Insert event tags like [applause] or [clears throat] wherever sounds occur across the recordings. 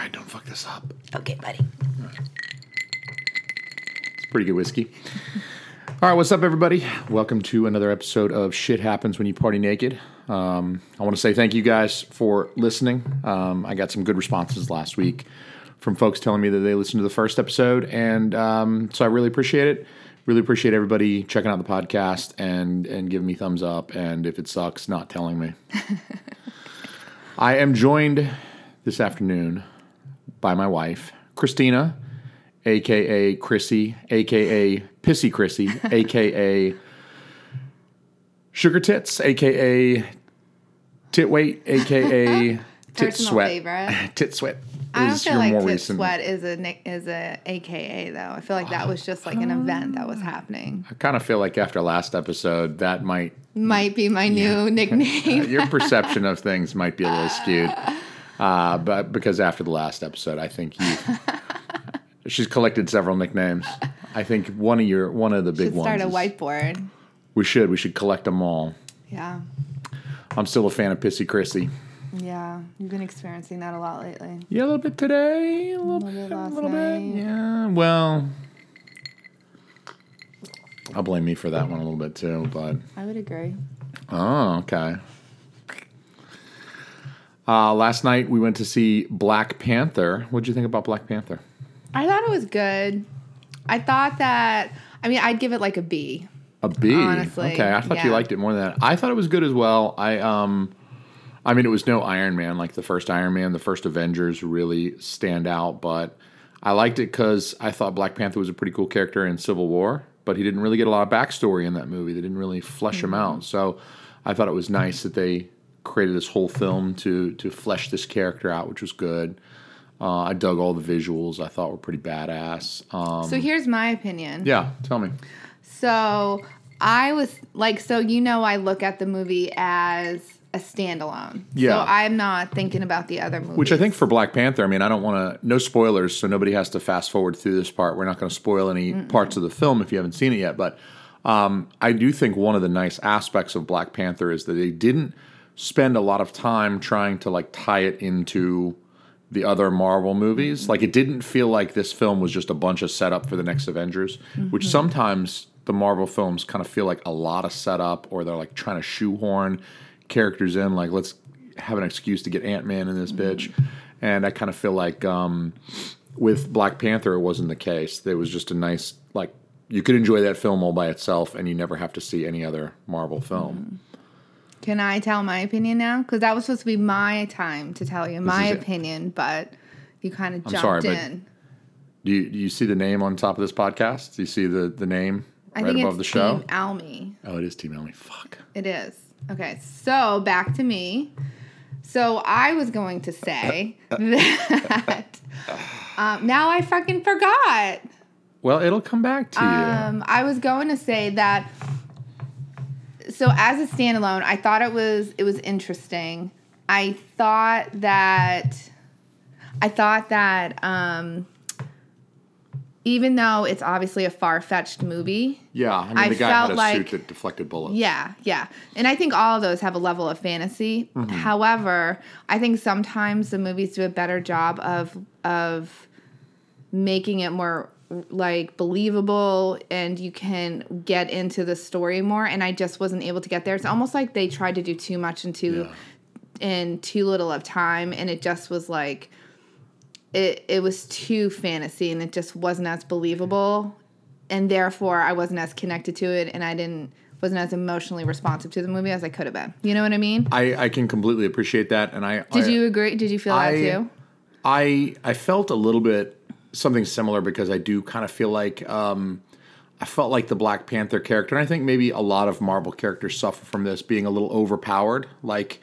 right, don't fuck this up. Okay, buddy. It's pretty good whiskey. All right, what's up, everybody? Welcome to another episode of Shit Happens When You Party Naked. Um, I want to say thank you guys for listening. Um, I got some good responses last week from folks telling me that they listened to the first episode, and um, so I really appreciate it. Really appreciate everybody checking out the podcast and and giving me thumbs up, and if it sucks, not telling me. [laughs] I am joined this afternoon by my wife, Christina, aka Chrissy, aka Pissy Chrissy, [laughs] aka Sugar Tits, aka Tit Weight, aka [laughs] Tit Sweat. [laughs] Tit Sweat I don't feel like Tit recent. Sweat is a is a AKA though. I feel like that was just like an event that was happening. I kind of feel like after last episode, that might Might be my new nickname. your perception of things might be a little skewed. Uh, but because after the last episode, I think you [laughs] she's collected several nicknames. I think one of your one of the big Should ones. start a whiteboard. We should. We should collect them all. Yeah, I'm still a fan of Pissy Chrissy. yeah. You've been experiencing that a lot lately. Yeah, a little bit today, a little, little bit a little bit. Yeah, well, I'll blame me for that one a little bit too. But I would agree. oh, okay. Uh, last night we went to see Black Panther. What'd you think about Black Panther? I thought it was good. I thought that. I mean, I'd give it like a B. A B. Honestly, okay. I thought you liked it more than that. I thought it was good as well. I um, I mean, it was no Iron Man like the first Iron Man. The first Avengers really stand out, but I liked it because I thought Black Panther was a pretty cool character in Civil War, but he didn't really get a lot of backstory in that movie. They didn't really flesh him Mm-hmm. out. So I thought it was nice that they created this whole film to to flesh this character out, which was good. Uh, I dug all the visuals. I thought were pretty badass. Um, So here's my opinion. yeah, tell me. So I was like, so you know, I look at the movie as a standalone. Yeah. So I'm not thinking about the other movies. Which I think for Black Panther, I mean, I don't want to, no spoilers, so nobody has to fast forward through this part. We're not going to spoil any parts of the film if you haven't seen it yet. But um, I do think one of the nice aspects of Black Panther is that they didn't spend a lot of time trying to like tie it into the other Marvel movies. Like it didn't feel like this film was just a bunch of setup for the next Avengers, which mm-hmm. sometimes the Marvel films kind of feel like a lot of setup or they're like trying to shoehorn characters in like let's have an excuse to get Ant-Man in this bitch. Mm-hmm. And I kind of feel like um, with Black Panther it wasn't the case. There was just a nice like you could enjoy that film all by itself and you never have to see any other Marvel film. Mm-hmm. Can I tell my opinion now? Because that was supposed to be my time to tell you my is it. opinion, but you kind of jumped sorry, in. Do you, do you see the name on top of this podcast? Do you see the, the name I right above the show? Team Almy. Oh, it is Team Ellie. Fuck. It is. Okay, so back to me. So I was going to say [laughs] [laughs] that um, now I fucking forgot. Well, it'll come back to you. Um, I was going to say that. So as a standalone, I thought it was it was interesting. I thought that I thought that um, even though it's obviously a far fetched movie, yeah, I mean, I the guy felt had a like- suit that deflected bullets. yeah, yeah. And I think all of those have a level of fantasy. Mm-hmm. However, I think sometimes the movies do a better job of of making it more like believable and you can get into the story more and I just wasn't able to get there. It's almost like they tried to do too much in too in too little of time and it just was like it it was too fantasy and it just wasn't as believable and therefore I wasn't as connected to it and I didn't wasn't as emotionally responsive to the movie as I could have been. You know what I mean? I, I can completely appreciate that, and I Did I, you agree? Did you feel I- that too? I I felt a little bit something similar because I do kind of feel like um, I felt like the Black Panther character, and I think maybe a lot of Marvel characters suffer from this being a little overpowered. Like,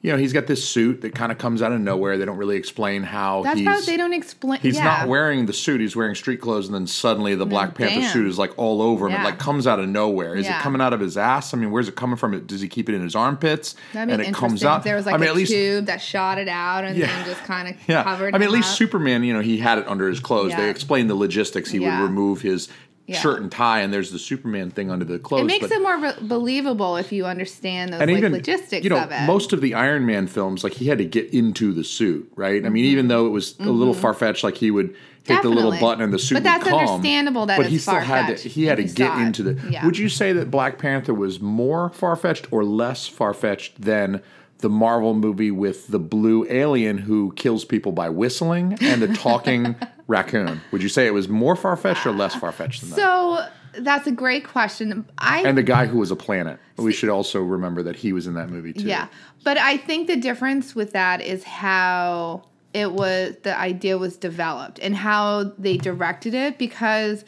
you know, he's got this suit that kind of comes out of nowhere. They don't really explain how That's he's. how they don't explain. He's yeah. not wearing the suit. He's wearing street clothes, and then suddenly the Black Panther suit is like all over him. It like comes out of nowhere. Is Yeah. it coming out of his ass? I mean, where's it coming from? Does he keep it in his armpits? That'd and it comes out. There was like I mean, a least tube that shot it out and Yeah. then just kind of yeah. covered. I mean, at least up. Superman, you know, he had it under his clothes. They explained the logistics. He Yeah. would remove his Yeah. shirt and tie, and there's the Superman thing under the clothes. It makes but, it more re- believable if you understand those and like even logistics you know of it. most of the Iron Man films, like he had to get into the suit, right? I mean, Mm-hmm. even though it was a little far fetched, like he would hit the little button and the suit But that's would come. understandable that but he still had to. He had to get into the. Yeah. Would you say that Black Panther was more far fetched or less far fetched than? The Marvel movie with the blue alien who kills people by whistling and the talking [laughs] raccoon. Would you say it was more far fetched or less far fetched than that? so that's a great question. I And the guy who was a planet. We should also remember that he was in that movie too. Yeah. But I think the difference with that is how it was the idea was developed and how they directed it because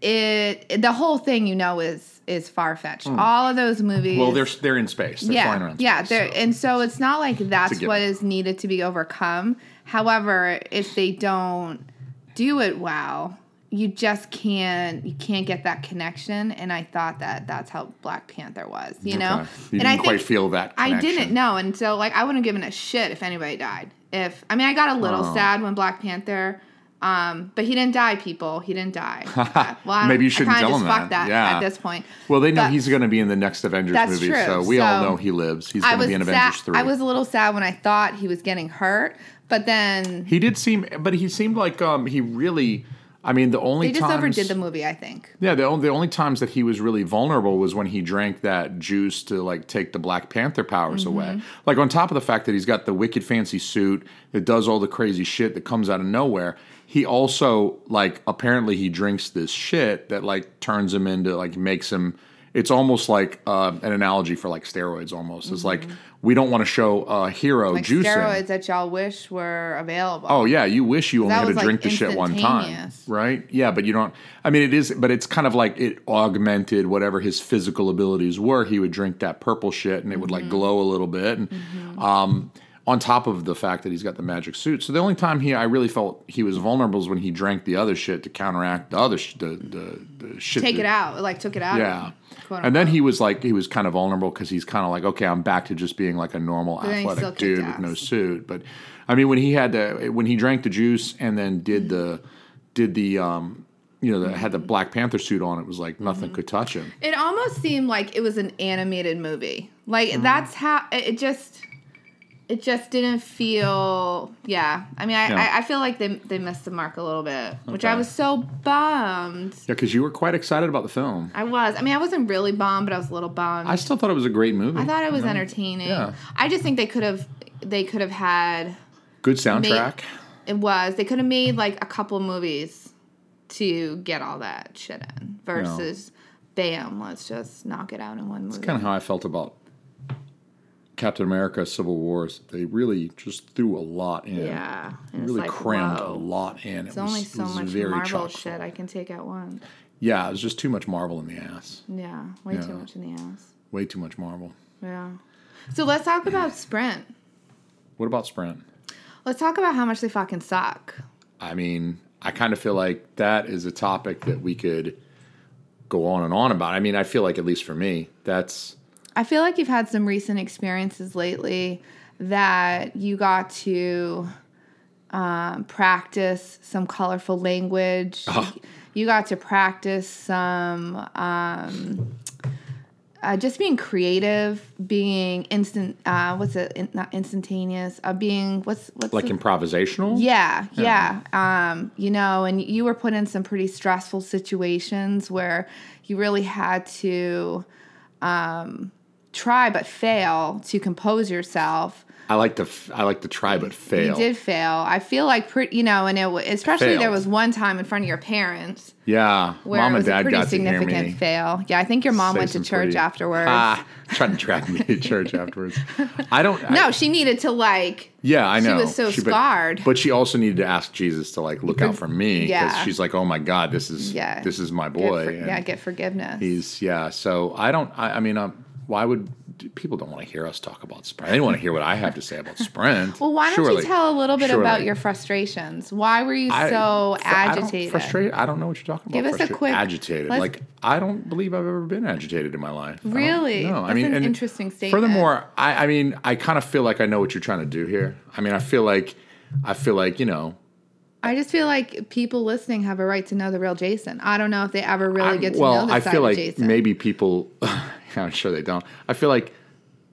it the whole thing you know is is far fetched. Hmm. All of those movies. Well, they're they're in space. They're flying yeah, around. yeah, space, so. and so it's not like that's what is needed to be overcome. However, if they don't do it well, you just can't you can't get that connection. And I thought that that's how Black Panther was, you know. You and I didn't quite feel that I didn't know, and so like I wouldn't have given a shit if anybody died. If I mean, I got a little Oh. sad when Black Panther. Um, but he didn't die, people. He didn't die. [laughs] Well, Maybe you shouldn't tell him that. that Yeah. at this point. Well, they know But- he's going to be in the next Avengers movie, true. so we all know he lives. He's going to be in sad. Avengers three. I was a little sad when I thought he was getting hurt, but then he did seem, but he seemed like um, he really. I mean, the only they just times, overdid the movie. I think. Yeah, the only, the only times that he was really vulnerable was when he drank that juice to like take the Black Panther powers Mm-hmm. away. Like on top of the fact that he's got the wicked fancy suit that does all the crazy shit that comes out of nowhere, he also like apparently he drinks this shit that like turns him into like makes him. It's almost like uh, an analogy for like steroids. Almost it's like we don't want to show a hero Mm-hmm. Like juicing. steroids that y'all wish were available. Oh yeah, you wish you only had to like, drink the shit one time, right? Yeah, but you don't. I mean, it is, but it's kind of like it augmented whatever his physical abilities were. He would drink that purple shit, and it would Mm-hmm. like glow a little bit. And um, on top of the fact that he's got the magic suit, so the only time he I really felt he was vulnerable is when he drank the other shit to counteract the other sh- the, the the shit. Take that- it out. Like took it out. Yeah. Him, And then he was like, he was kind of vulnerable because he's kind of like, okay, I'm back to just being like a normal still athletic dude with no suit. But I mean, when he had the, when he drank the juice and then did the, did the, um, you know, the, had the Black Panther suit on, it was like nothing Mm-hmm. could touch him. It almost seemed like it was an animated movie. Like Mm-hmm. that's how it just. It just didn't feel. Yeah, I mean, I. I, I feel like they they missed the mark a little bit, which I was so bummed. Yeah, because you were quite excited about the film. I was. I mean, I wasn't really bummed, but I was a little bummed. I still thought it was a great movie. I thought it was you know? entertaining. Yeah. I just think they could have they could have had Good soundtrack. it was they could have made like a couple movies to get all that shit in versus bam, let's just knock it out in one movie. That's kind of how I felt about Captain America: Civil Wars. They really just threw a lot in. yeah, Really like, crammed a lot in. It's it was, only so was much very Marvel shit I can take at once. Yeah, it was just too much Marvel in the ass. Yeah, way Yeah. too much in the ass. Way too much Marvel. Yeah. So let's talk about [clears throat] Sprint. What about Sprint? Let's talk about how much they fucking suck. I mean, I kind of feel like that is a topic that we could go on and on about. I mean, I feel like at least for me, that's I feel like you've had some recent experiences lately that you got to um, practice some colorful language. Oh. You got to practice some um, uh, just being creative, being instant. Uh, what's it? In, not instantaneous. Uh, being what's what's like the- improvisational. yeah, yeah. Um, you know, and you were put in some pretty stressful situations where you really had to um, try but fail to compose yourself. I like to f- I like to try but fail. You did fail. I feel like, pretty, you know, and it especially there was one time in front of your parents Yeah, where mom it and was a dad pretty got significant fail. Yeah, I think your mom say went to church pretty- afterwards. [laughs] Ah, trying to drag me to church afterwards. I don't. [laughs] no, I, she needed to like. yeah, I know. she was so but- scarred. But, she also needed to ask Jesus to like look out for me because Yeah. she's like, oh my God, this is Yeah. this is my boy. for- and yeah, get forgiveness. He's yeah. So I don't. I, I mean, um, why would people don't want to hear us talk about Sprint? They don't want to hear what I have to say about Sprint. [laughs] Well, why don't Surely. you tell a little bit about your frustrations? Why were you so I don't- agitated? frustrated? I don't know what you're talking about. Give us a quick- agitated. Like I don't believe I've ever been agitated in my life. Really? No, I mean, an and interesting statement. Furthermore, I, I mean, I kind of feel like I know what you're trying to do here. I mean, I feel like, I feel like you know, I just feel like people listening have a right to know the real Jason. I don't know if they ever really get to know well, the I side feel like Jason. maybe people. [laughs] [laughs] I'm sure they don't. I feel like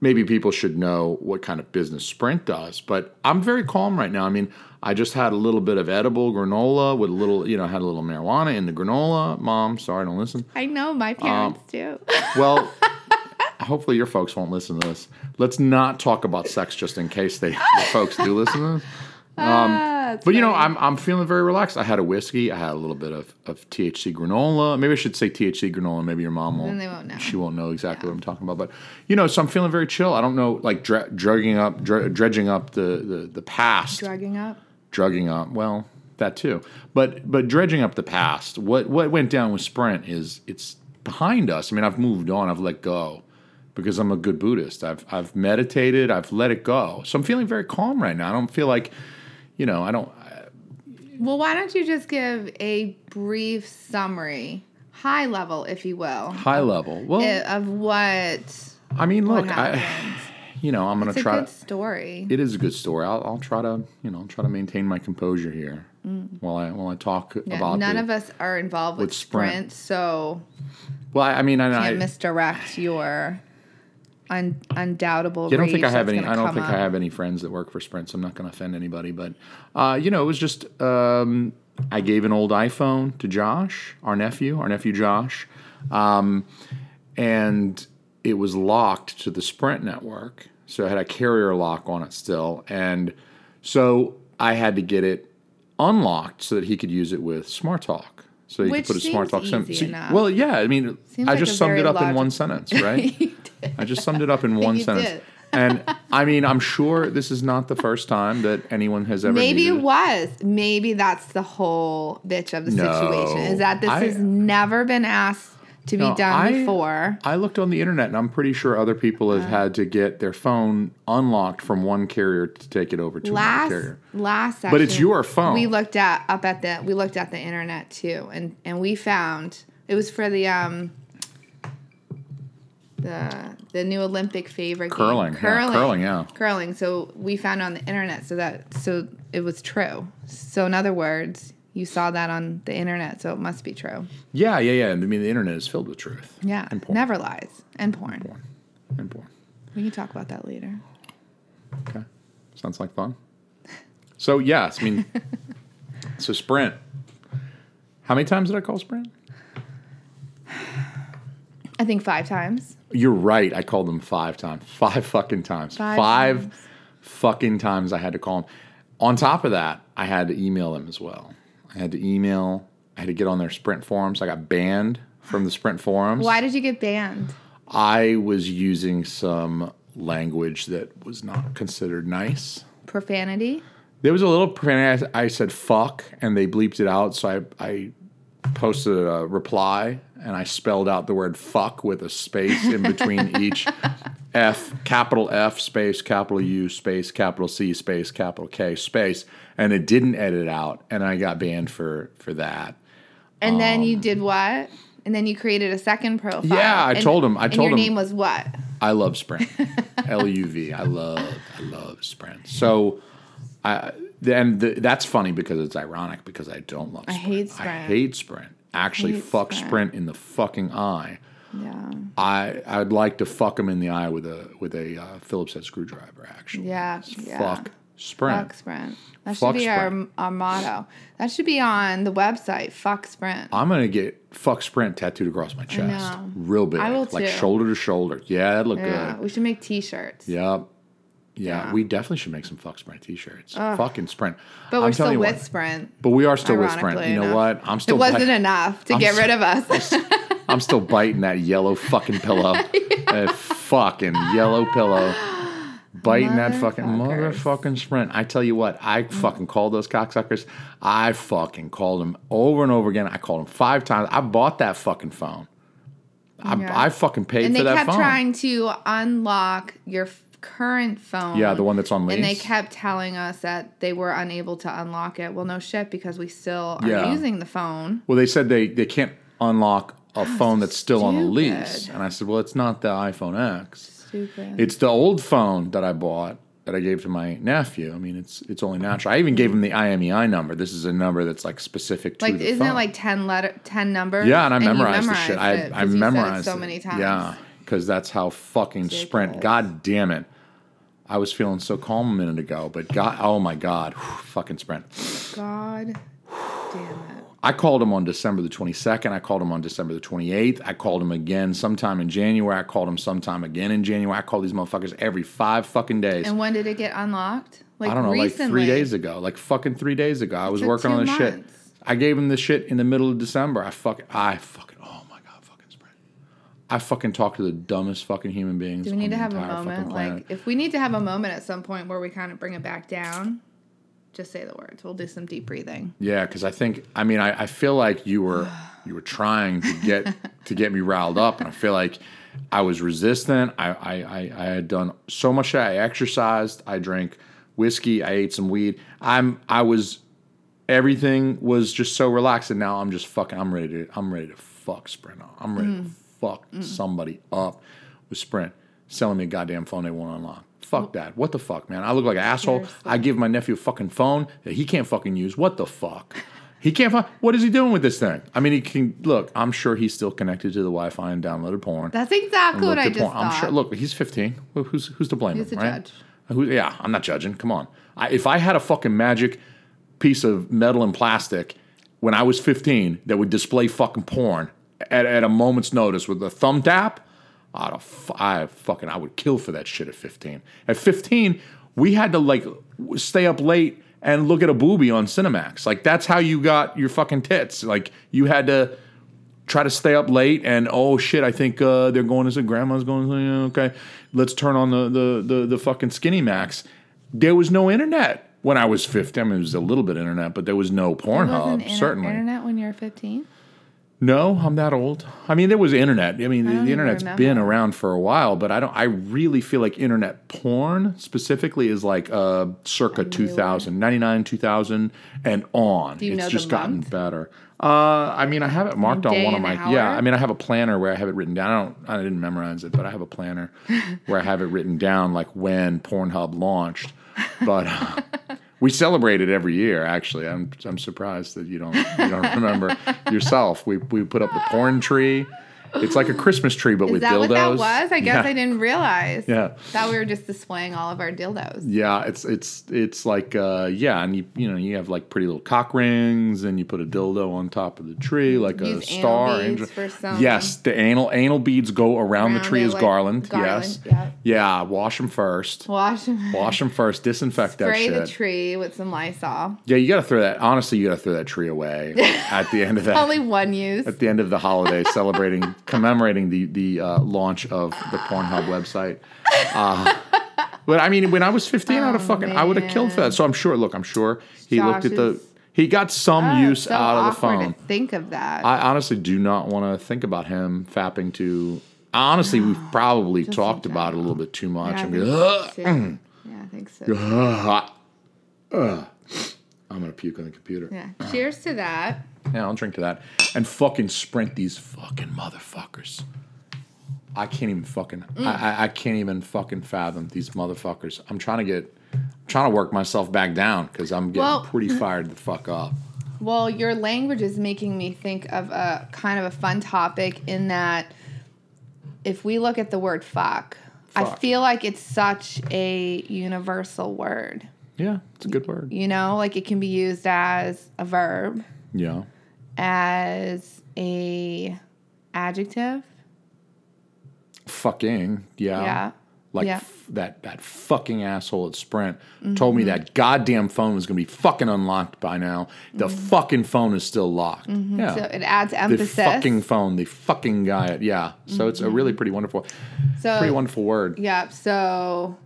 maybe people should know what kind of business Sprint does. But I'm very calm right now. I mean, I just had a little bit of edible granola with a little, you know, had a little marijuana in the granola. Mom, sorry, don't listen. I know my parents do. [laughs] Well, hopefully your folks won't listen to this. Let's not talk about sex just in case they your folks do listen to this. Ah, But you know. I'm I'm feeling very relaxed. I had a whiskey. I had a little bit of, of THC granola. Maybe I should say THC granola. Maybe your mom won't. they won't know. She won't know exactly what I'm talking about. But you know, so I'm feeling very chill. I don't know, like dre- drugging up, dre- dredging up the the, the past, drugging up. drugging up. Well, that too. But but dredging up the past. What what went down with Sprint is it's behind us. I mean, I've moved on. I've let go because I'm a good Buddhist. I've I've meditated. I've let it go. So I'm feeling very calm right now. I don't feel like, you know, I don't. Well, why don't you just give a brief summary, high level, if you will, high level. Well, i- of what I mean, look, I, [sighs] you know, I'm gonna It's a try. good story. it is a good story. I'll, I'll try to, you know, try to maintain my composure here while I while I talk Mm. Yeah, about. none the, of us are involved with, with Sprint. Sprint, so Well, I I mean, I, I, can't misdirect your un- undoubtable. I don't think I have any. I don't think up. I have any friends that work for Sprint, so I'm not going to offend anybody. But uh, you know, it was just um, I gave an old iPhone to Josh, our nephew, our nephew Josh, um, and it was locked to the Sprint network, so it had a carrier lock on it still, and so I had to get it unlocked so that he could use it with Smart Talk. So he Which could put a Smart Talk SIM. easy enough. well, yeah, I mean, Seems I just a summed it up in one sentence, [laughs] right? I just summed it up in one [laughs] You sentence. And I mean, I'm sure this is not the first time that anyone has ever. Maybe it was. Maybe that's the whole bitch of the No. situation. Is that this I- has never been asked to be No, done I- before. I looked on the internet, and I'm pretty sure other people Uh. have had to get their phone unlocked from one carrier to take it over to another carrier. last session, But it's your phone. We looked at up at the we looked at the internet too, and and we found it was for the um the the new Olympic favorite Curling, game. yeah, curling, curling, yeah. curling. So we found on the internet, so that so it was true. So in other words, you saw that on the internet, so it must be true. Yeah, yeah, yeah. I mean, the internet is filled with truth. Yeah, and porn. never lies and porn. Porn. And porn. We can talk about that later. Okay, sounds like fun. So yes, I mean, [laughs] so Sprint. How many times did I call Sprint? I think five times. You're right. I called them five times. Five fucking times. Five Five, times. fucking times I had to call them. On top of that, I had to email them as well. I had to email. I had to get on their Sprint forums. I got banned from the Sprint forums. Why did you get banned? I was using some language that was not considered nice. Profanity. There was a little profanity. I, I said fuck, and they bleeped it out. So I, I posted a reply, and I spelled out the word fuck with a space in between [laughs] each F, capital F, space, capital U, space, capital C, space, capital K, space. And it didn't edit out, and I got banned for, for that. And then you did what? And then you created a second profile. Um, Yeah, I And- told him- I told your him- name was what? I love Sprint. [laughs] L U V. I love I love Sprint. So I and the, that's funny because it's ironic because I don't love I hate Sprint. I Sprint. hate Sprint. Actually hate fuck Sprint. Sprint. in the fucking eye. Yeah. I I'd like to fuck him in the eye with a with a uh, Phillips head screwdriver actually. Yeah, yeah. Fuck Sprint. Fuck Sprint. That Fuck should be our, our motto. That should be on the website. Fuck Sprint. I'm gonna get fuck Sprint tattooed across my chest. know. Real big. I will like too. shoulder to shoulder. Yeah, that'd look yeah. good. We should make T-shirts. Yep. Yeah, Yeah. we definitely should make some fuck Sprint t-shirts. Fucking Sprint. But I'm we're still you with what, Sprint. But we are still with Sprint. You know enough. what? I'm still It wasn't bite- enough to I'm get s- rid of us. I'm still biting that yellow fucking pillow. [laughs] That fucking yellow pillow. Biting that fucking motherfucking Sprint. I tell you what, I fucking called those cocksuckers. I fucking called them over and over again. I called them five times. I bought that fucking phone. I, Yeah. I fucking paid and for they that kept trying to unlock your current phone. yeah, the one that's on lease. And they kept telling us that they were unable to unlock it. Well, no shit, because we still are Yeah. using the phone. Well, they said they, they can't unlock a phone that's still on a lease. And I said, well, it's not the iPhone X. Stupid. It's the old phone that I bought that I gave to my nephew. I mean, it's it's only natural. I even gave him the IMEI number. This is a number that's like specific to Like, the isn't phone. it like ten letter, ten numbers? Yeah, and I you memorized the shit. I, it I 'cause you said it memorized so it. many times. Yeah, because that's how fucking Sprint. God damn it. I was feeling so calm a minute ago, but God, oh my God, fucking Sprint. God damn it. I called him on December the 22nd. I called him on December the 28th. I called him again sometime in January. I called him sometime again in January. I call these motherfuckers every five fucking days. And when did it get unlocked? Like I don't know, recently. like three days ago, like fucking three days ago. I was working on this shit. I gave him this shit in the middle of December. I fuck, I fucking, oh my god, fucking Sprint. I fucking talk to the dumbest fucking human beings. Do we need to have a moment? Like, if we need to have a moment at some point where we kind of bring it back down, just say the words. We'll do some deep breathing. Yeah, because I think I mean I, I feel like you were [sighs] you were trying to get to get me riled up, and I feel like I was resistant. I I, I, I had done so much. I exercised. I drank whiskey. I ate some weed. I'm I was everything was just so relaxed, and now I'm just fucking. I'm ready to I'm ready to fuck Sprint. up. I'm ready to mm. Fuck mm-hmm. somebody up with Sprint selling me a goddamn phone they won't unlock. Fuck that. What the fuck, man? I look like an asshole. I give my nephew a fucking phone that he can't fucking use. What the fuck? He can't find. What is he doing with this thing? I mean, he can look. I'm sure he's still connected to the Wi-Fi and downloaded porn. That's exactly what I at just porn. I'm thought. sure. Look, he's 15. Who's who's to blame Who's him, right? judge? Who, yeah, I'm not judging. Come on. I, if I had a fucking magic piece of metal and plastic when I was 15 that would display fucking porn at, at a moment's notice with a thumb tap, I'd have, I fucking I would kill for that shit at 15. At 15, we had to like stay up late and look at a booby on Cinemax. Like that's how you got your fucking tits. Like you had to try to stay up late and oh shit, I think uh, they're going to say grandma's going to say okay, let's turn on the the the, the fucking Skinny Max. There was no internet when I was 15. I mean, there was a little bit internet, but there was no Pornhub. inter- certainly, internet when you were 15? No, I'm that old. I mean, there was internet. I mean, the, don't the internet's remember. been around for a while, but I don't. I really feel like internet porn specifically is like uh, circa 2000, 99, 2000, and on. It's just gotten month? better. Uh, I mean, I have it marked on one of my. Yeah. I mean, I have a planner where I have it written down. I don't. I didn't memorize it, but I have a planner [laughs] where I have it written down, like when Pornhub launched. But uh, we celebrate it every year. Actually, I'm I'm surprised that you don't you don't remember [laughs] yourself. We we put up the porn tree. It's like a Christmas tree, but Is with that dildos. what that was? I guess yeah. I didn't realize. Yeah. that we were just displaying all of our dildos. Yeah, it's it's it's like uh, yeah, and you you know you have like pretty little cock rings, and you put a dildo on top of the tree like a Use anal star. beads angel. for some- Yes, the anal anal beads go around, the tree as like garland. garland, Yes, yeah. yeah. Wash them first. Wash them. Wash them first. Disinfect that shit. Spray the tree with some Lysol. Yeah, you got to throw that. Honestly, you got to throw that tree away [laughs] at the end of that. Only one use. at the end of the holiday, celebrating, [laughs] commemorating the the uh, launch of the Pornhub website. Uh, but I mean, when I was fifteen, I'd have Oh, fucking, I would have killed for that. So I'm sure. Look, I'm sure he looked at the. He got some Oh, use so out of the phone. Think of that. I honestly do not want to think about him fapping to. Honestly, we've probably talked about it a little bit too much. Yeah, I I'm think gonna, so, too. yeah, I think so. "Ugh, ugh." I'm gonna puke on the computer. Yeah. Cheers to that. Yeah, I'll drink to that. And fucking sprint these fucking motherfuckers. I can't even fucking Mm. I, I, I can't even fucking fathom these motherfuckers. I'm trying to get I'm trying to work myself back down because I'm getting Well- pretty [laughs] fired the fuck up. Well, your language is making me think of a kind of a fun topic in that if we look at the word fuck, I feel like it's such a universal word. Yeah, it's a good word. You know, like it can be used as a verb, Yeah. As a adjective. Fucking. Yeah. Yeah. Like Yeah. f- that that fucking asshole at Sprint Mm-hmm. told me that goddamn phone was gonna be fucking unlocked by now. The fucking phone is still locked. Yeah. Mm-hmm. So it adds emphasis. the fucking phone, the fucking guy. Yeah. So it's a really pretty wonderful, so pretty wonderful word. Yeah. So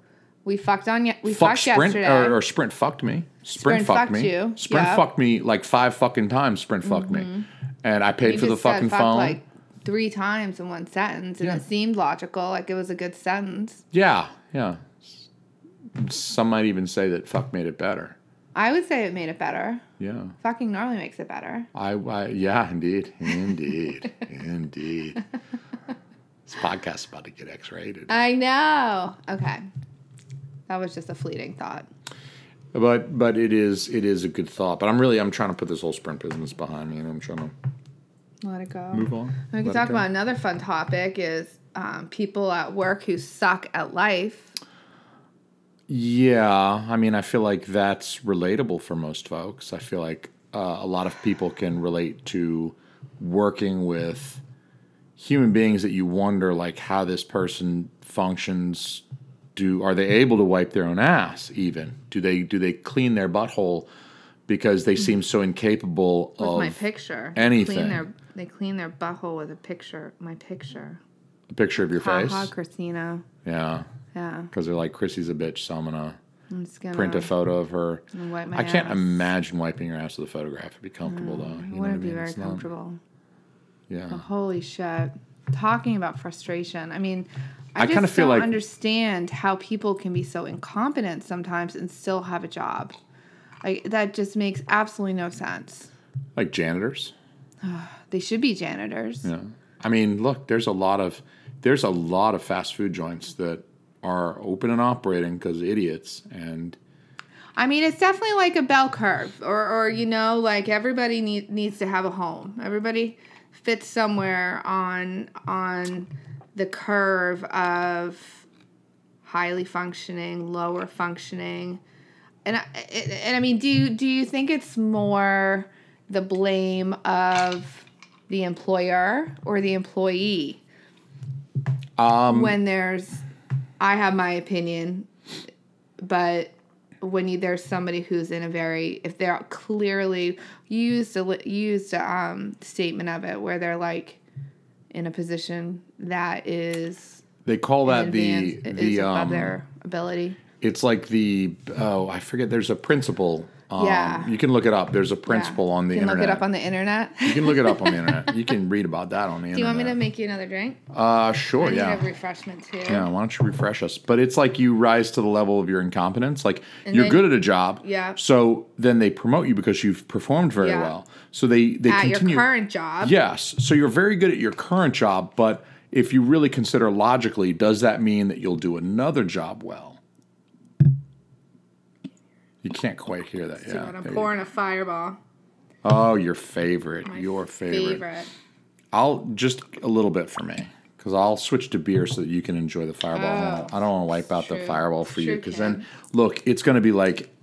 we fucked on. Ye- we Fuck fucked Sprint yesterday. or, or Sprint fucked me. Sprint, Sprint fucked fucked me. you. Sprint Yeah. fucked me like five fucking times. Sprint fucked me, mm-hmm. and I paid You for the just said fucking fuck phone. like three times in one sentence, and Yeah. it seemed logical, like it was a good sentence. yeah, yeah. Some might even say that fuck made it better. I would say it made it better. Yeah. Fucking normally makes it better. I, I yeah, indeed, indeed, [laughs] indeed. This podcast's about to get X-rated. I know. Okay. That was just a fleeting thought. But but it is it is a good thought. But I'm really I'm trying to put this whole sprint business behind me, and I'm trying to Let it go. move on. We can Let talk about another fun topic is um, people at work who suck at life. Yeah, I mean, I feel like that's relatable for most folks. I feel like uh, a lot of people can relate to working with human beings that you wonder like how this person functions. Do are they able to wipe their own ass? Even do they do they clean their butthole because they seem so incapable With of my picture. They anything. Clean their, they clean their butthole with a picture. My picture. a picture of your Ha face? ha, Christina. Yeah, Yeah. because they're like Chrissy's a bitch, so I'm gonna I'm just gonna print a photo of her. and wipe my I can't imagine wiping your ass with a photograph. It'd be comfortable though. you it wouldn't be mean? very It's not- comfortable. yeah. Holy shit. Talking about frustration. I mean, I, I just kinda feel don't like- understand how people can be so incompetent sometimes and still have a job. Like that just makes absolutely no sense. Like janitors. [sighs] They should be janitors. Yeah. I mean, look, there's a lot of there's a lot of fast food joints that are open and operating because idiots and I mean, it's definitely like a bell curve, or, or you know, like everybody need, needs to have a home. Everybody fits somewhere on on the curve of highly functioning, lower functioning, and I, and I mean, do you do you think it's more the blame of the employer or the employee? Um when there's I have my opinion, but when you there's somebody who's in a very if they're clearly used a used a um, statement of it where they're like in a position that is they call that the the um their ability. it's like the oh I forget there's a principle um, Yeah. you can look it up there's a principle on the you can internet look it up on the internet. you can look it up on the internet [laughs] you can read about that on the internet. Do you want me to make you another drink? uh sure I need yeah a refreshment too. Yeah, why don't you refresh us? But it's like you rise to the level of your incompetence. Like you're then- good at a job. Yeah. So then they promote you because you've performed very Yeah. well. So they they At continue. your current job. Yes. So you're very good at your current job, but if you really consider logically, does that mean that you'll do another job well? You can't quite hear that. Yeah. what I'm pouring a fireball. Oh, your favorite. My your favorite. favorite. I'll just a little bit for me because I'll switch to beer so that you can enjoy the fireball. Oh, I don't- I don't want to wipe out the Oh, fireball for you because then look, it's going to be like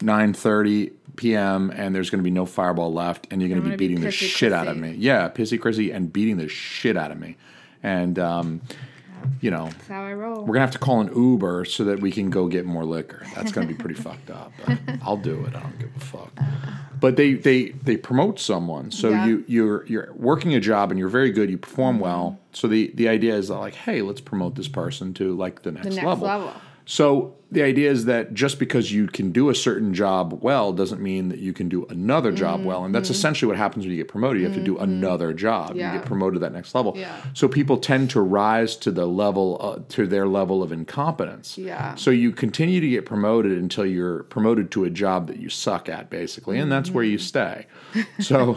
9:30 p.m. and there's going to be no fireball left, and you're going to be gonna be beating the shit out of me. Yeah, pissy Chrissy and beating the shit out of me, and um, you know. That's how I roll. We're gonna have to call an Uber so that we can go get more liquor. That's gonna be pretty [laughs] fucked up. I'll do it. I don't give a fuck. But they they they promote someone, so Yeah. you you're you're working a job and you're very good. You perform well. So the the idea is like, hey, let's promote this person to like the next, the next level. level. So the idea is that just because you can do a certain job well doesn't mean that you can do another job well, and that's essentially what happens when you get promoted. You have to do another job. Mm-hmm. Yeah. You get promoted to that next level. Yeah. So people tend to rise to the level uh, to their level of incompetence. Yeah. So you continue to get promoted until you're promoted to a job that you suck at, basically, and that's where you stay. [laughs] So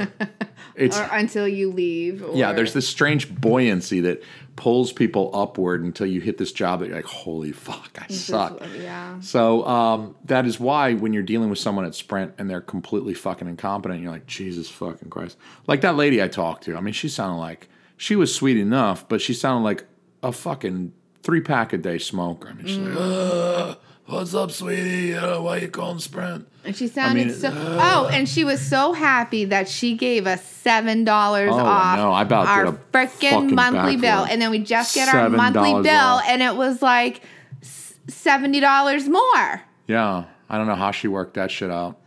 it's Or until you leave. Or, yeah. There's this strange buoyancy that pulls people upward until you hit this job that you're like, holy fuck, I This is- suck. Yeah. So um, that is why when you're dealing with someone at Sprint and they're completely fucking incompetent, you're like, Jesus fucking Christ. Like that lady I talked to. I mean, she sounded like she was sweet enough, but she sounded like a fucking three pack a day smoker. I mean, she's like, "Ugh, what's up, sweetie? Uh, why you calling Sprint? And she sounded mean, so. oh, and she was so happy that she gave us seven dollars Oh, off know. I about our did freaking fucking monthly bill, and then we just get our $7 monthly bill, off. and it was like s- seventy dollars more. Yeah. I don't know how she worked that shit out.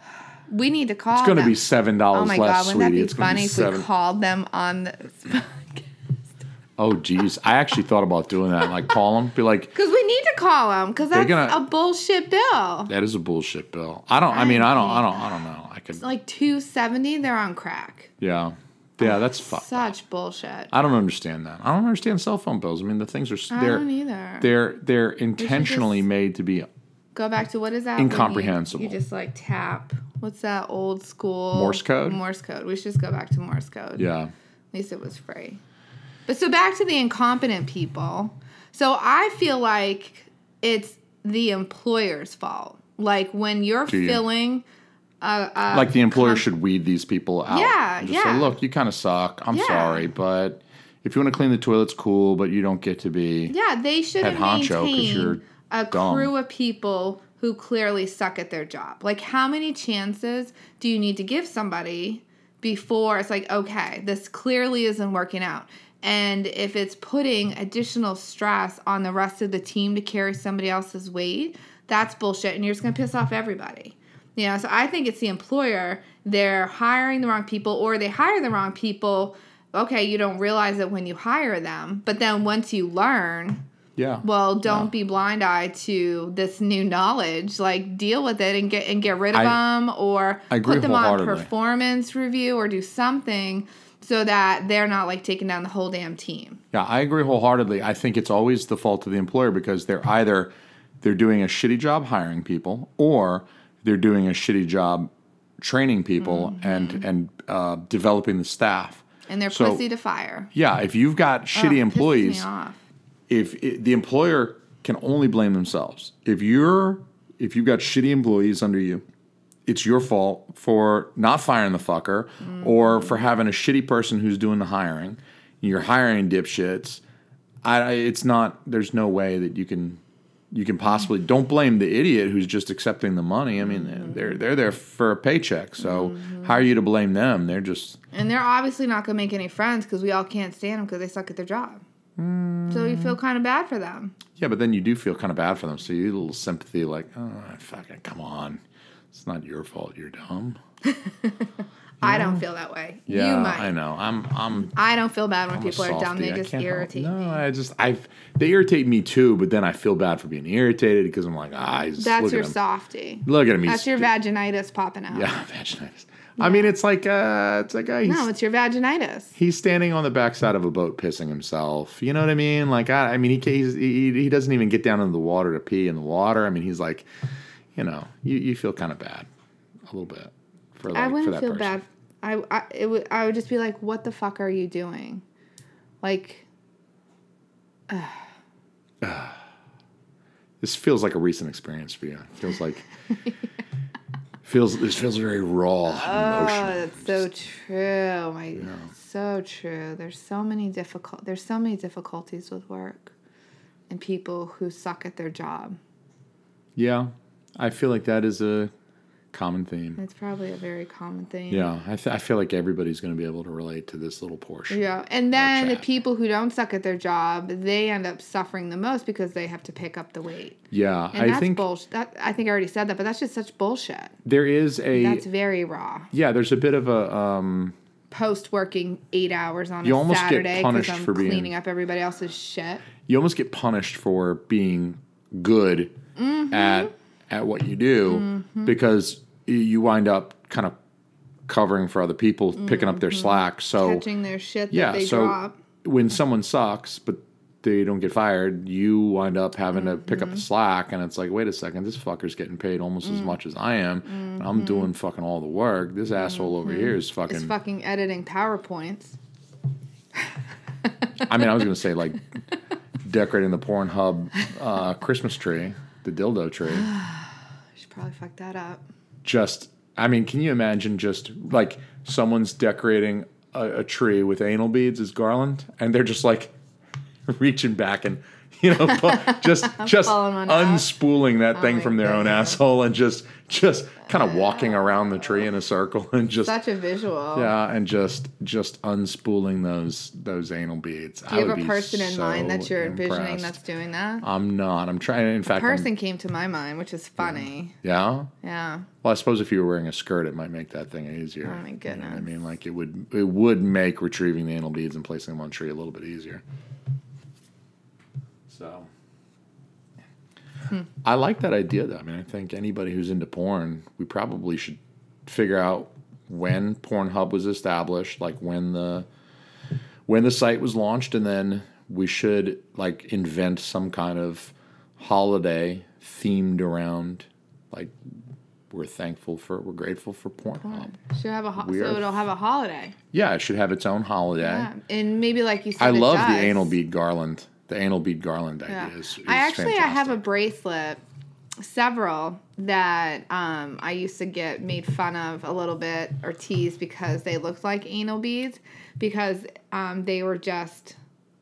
We need to call. It's going to be seven dollars Oh my less, god, wouldn't that sweetie. be it's funny be if seven. we called them on the? oh, geez. I actually thought about doing that. Like, call them, be like, Because we need to call them because that's gonna- a bullshit bill. that is a bullshit bill. I don't. I mean, I don't. I don't. I don't know. I could. Like two seventy, they're on crack. Yeah. Yeah. Oh, that's fucked. Such bullshit. I don't understand that. I don't understand cell phone bills. I mean, the things are I they're don't either. they're they're intentionally made to be. Go back to what is that? when you- Incomprehensible. You, just like tap. What's that old school Morse code? Morse code. We should just go back to Morse code. Yeah. At least it was free. But so back to the incompetent people. So I feel like it's the employer's fault. Like when you're you? filling like the employer should weed these people out. Yeah, And just yeah. Say, Look, you kind of suck. I'm Yeah. sorry, but if you want to clean the toilets, cool. But you don't get to be. Yeah, they shouldn't head honcho 'cause you're a dumb. crew of people who clearly suck at their job. Like, how many chances do you need to give somebody before it's like, okay, this clearly isn't working out? And if it's putting additional stress on the rest of the team to carry somebody else's weight, that's bullshit. And you're just going to piss off everybody. You know, so I think it's the employer. They're hiring the wrong people, or they hire the wrong people. Okay, you don't realize it when you hire them, but then once you learn, Yeah. well, don't be blind eyed to this new knowledge. Like deal with it and get and get rid of I- them, or put them on performance review, or do something so that they're not like taking down the whole damn team. Yeah, I agree wholeheartedly. I think it's always the fault of the employer because they're either they're doing a shitty job hiring people or they're doing a shitty job training people Mm-hmm. and and uh, developing the staff. And they're So- pussy to fire. Yeah, if you've got shitty pisses employees, if it, the employer can only blame themselves. If you're if you've got shitty employees under you, it's your fault for not firing the fucker or for having a shitty person who's doing the hiring. You're hiring dipshits. I- it's not. There's no way that you can you can possibly mm-hmm. don't blame the idiot who's just accepting the money. I mean, mm-hmm. they're they're there for a paycheck. So mm-hmm. how are you to blame them? They're just And they're obviously not going to make any friends because we all can't stand them because they suck at their job. Mm. So you feel kind of bad for them. Yeah, but then you do feel kind of bad for them. So you get a little sympathy, like, oh, fucking come on. It's not your fault. You're dumb. [laughs] I don't feel that way. Yeah, you might. I know. I'm, I'm. I don't feel bad when I'm people are dumb. They I just can't help- irritate No, me. I just, I. They irritate me too, but then I feel bad for being irritated because I'm like, ah, he's, That's look your softy. Look at me. That's your vaginitis popping out. Yeah, [laughs] vaginitis. I mean, it's like, uh, it's like, uh, No, it's your vaginitis. he's standing on the backside of a boat pissing himself. You know what I mean? Like, I, I mean, he, he's, he he doesn't even get down into the water to pee in the water. I mean, he's like, you know, you, you feel kind of bad a little bit for like I wouldn't that feel person. bad. I I it would I would just be like, what the fuck are you doing? Like, [sighs] This feels like a recent experience for you. It feels like [laughs] feels this feels very raw, and oh, emotional. that's so true. My so true. There's so many difficult. There's so many difficulties with work, and people who suck at their job. Yeah, I feel like that is a common theme. It's probably a very common thing. Yeah, I, th- I feel like everybody's going to be able to relate to this little portion. Yeah, and then the people who don't suck at their job, they end up suffering the most because they have to pick up the weight. Yeah, And I that's think bullshit. That, I think I already said that, but that's just such bullshit. there is a That's very raw. yeah. There's a bit of a um, Post working eight hours on You a almost Saturday because punished I'm for being- cleaning up everybody else's shit. you almost get punished for being good Mm-hmm. at at what you do because y- you wind up kind of covering for other people, picking up their slack. So Mm-hmm. Catching their shit that yeah, they so drop. when someone sucks, but they don't get fired, you wind up having to pick up Mm-hmm. the slack, and it's like, wait a second, this fucker's getting paid almost Mm. as much as I am, and I'm doing fucking all the work. This asshole over here is fucking. fucking editing PowerPoints. [laughs] I mean, I was gonna say like [laughs] decorating the Pornhub uh, Christmas tree, the dildo tree. [sighs] I should probably fuck that up. Just, I mean, can you imagine just like someone's decorating a, a tree with anal beads as garland, and they're just like [laughs] reaching back and [laughs] you know just [laughs] just pulling one out. unspooling that oh thing from their own asshole and just just kind of ah. walking around the tree in a circle [laughs] and just Such a visual. yeah and just just unspooling those those anal beads. Do you have a person in mind that you're envisioning that's doing that? I'm not. I'm trying. In fact, I'm- person came to my mind, which is funny. yeah. Yeah. Well, I suppose if you were wearing a skirt, it might make that thing easier. Oh, my You know I mean, like it would it would make retrieving the anal beads and placing them on a tree a little bit easier. So, Hmm. I like that idea, though. I mean, I think anybody who's into porn, we probably should figure out when Pornhub was established, like when the when the site was launched, and then we should like invent some kind of holiday themed around like we're thankful for we're grateful for Pornhub. Should have a ho- We so are- it'll have a holiday. Yeah, it should have its own holiday. Yeah, and maybe like you said, I love the anal bead garland. The anal bead garland Yeah. idea is, is I actually I have a bracelet several that um, I used to get made fun of a little bit or teased because they looked like anal beads because um, they were just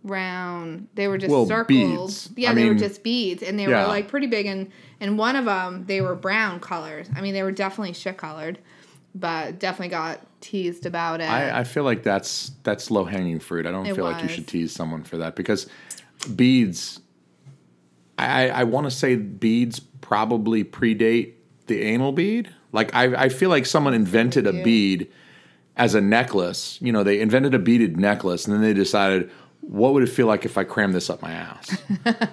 round. They were just Well, circles. beads. Yeah, I they were just beads, and they Yeah. were like pretty big. And and one of them they were brown colors. I mean, they were definitely shit colored, but definitely got teased about it. I, I feel like that's that's low hanging fruit. I don't It feel like you should tease someone for that because beads. I I want to say beads probably predate the anal bead. Like I I feel like someone invented a Yeah. bead as a necklace. You know, they invented a beaded necklace and then they decided. What would it feel like if I crammed this up my ass?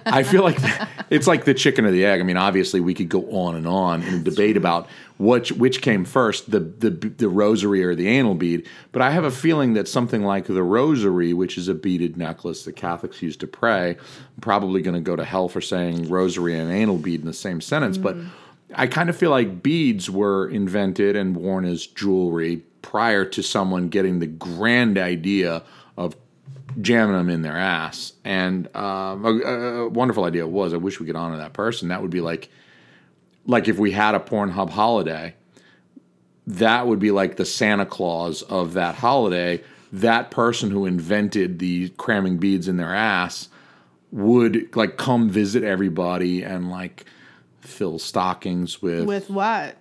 I feel like [laughs] it's like the chicken or the egg. I mean, obviously, we could go on and on in a debate about which which came first, the the the rosary or the anal bead. But I have a feeling that something like the rosary, which is a beaded necklace that Catholics use to pray, I'm probably going to go to hell for saying rosary and anal bead in the same sentence. But mm. I kind of feel like beads were invented and worn as jewelry prior to someone getting the grand idea jamming them in their ass. And um, a, a wonderful idea was. I wish we could honor that person. That would be like, like if we had a Pornhub holiday, that would be like the Santa Claus of that holiday. That person who invented the cramming beads in their ass would like come visit everybody and like fill stockings with. With what?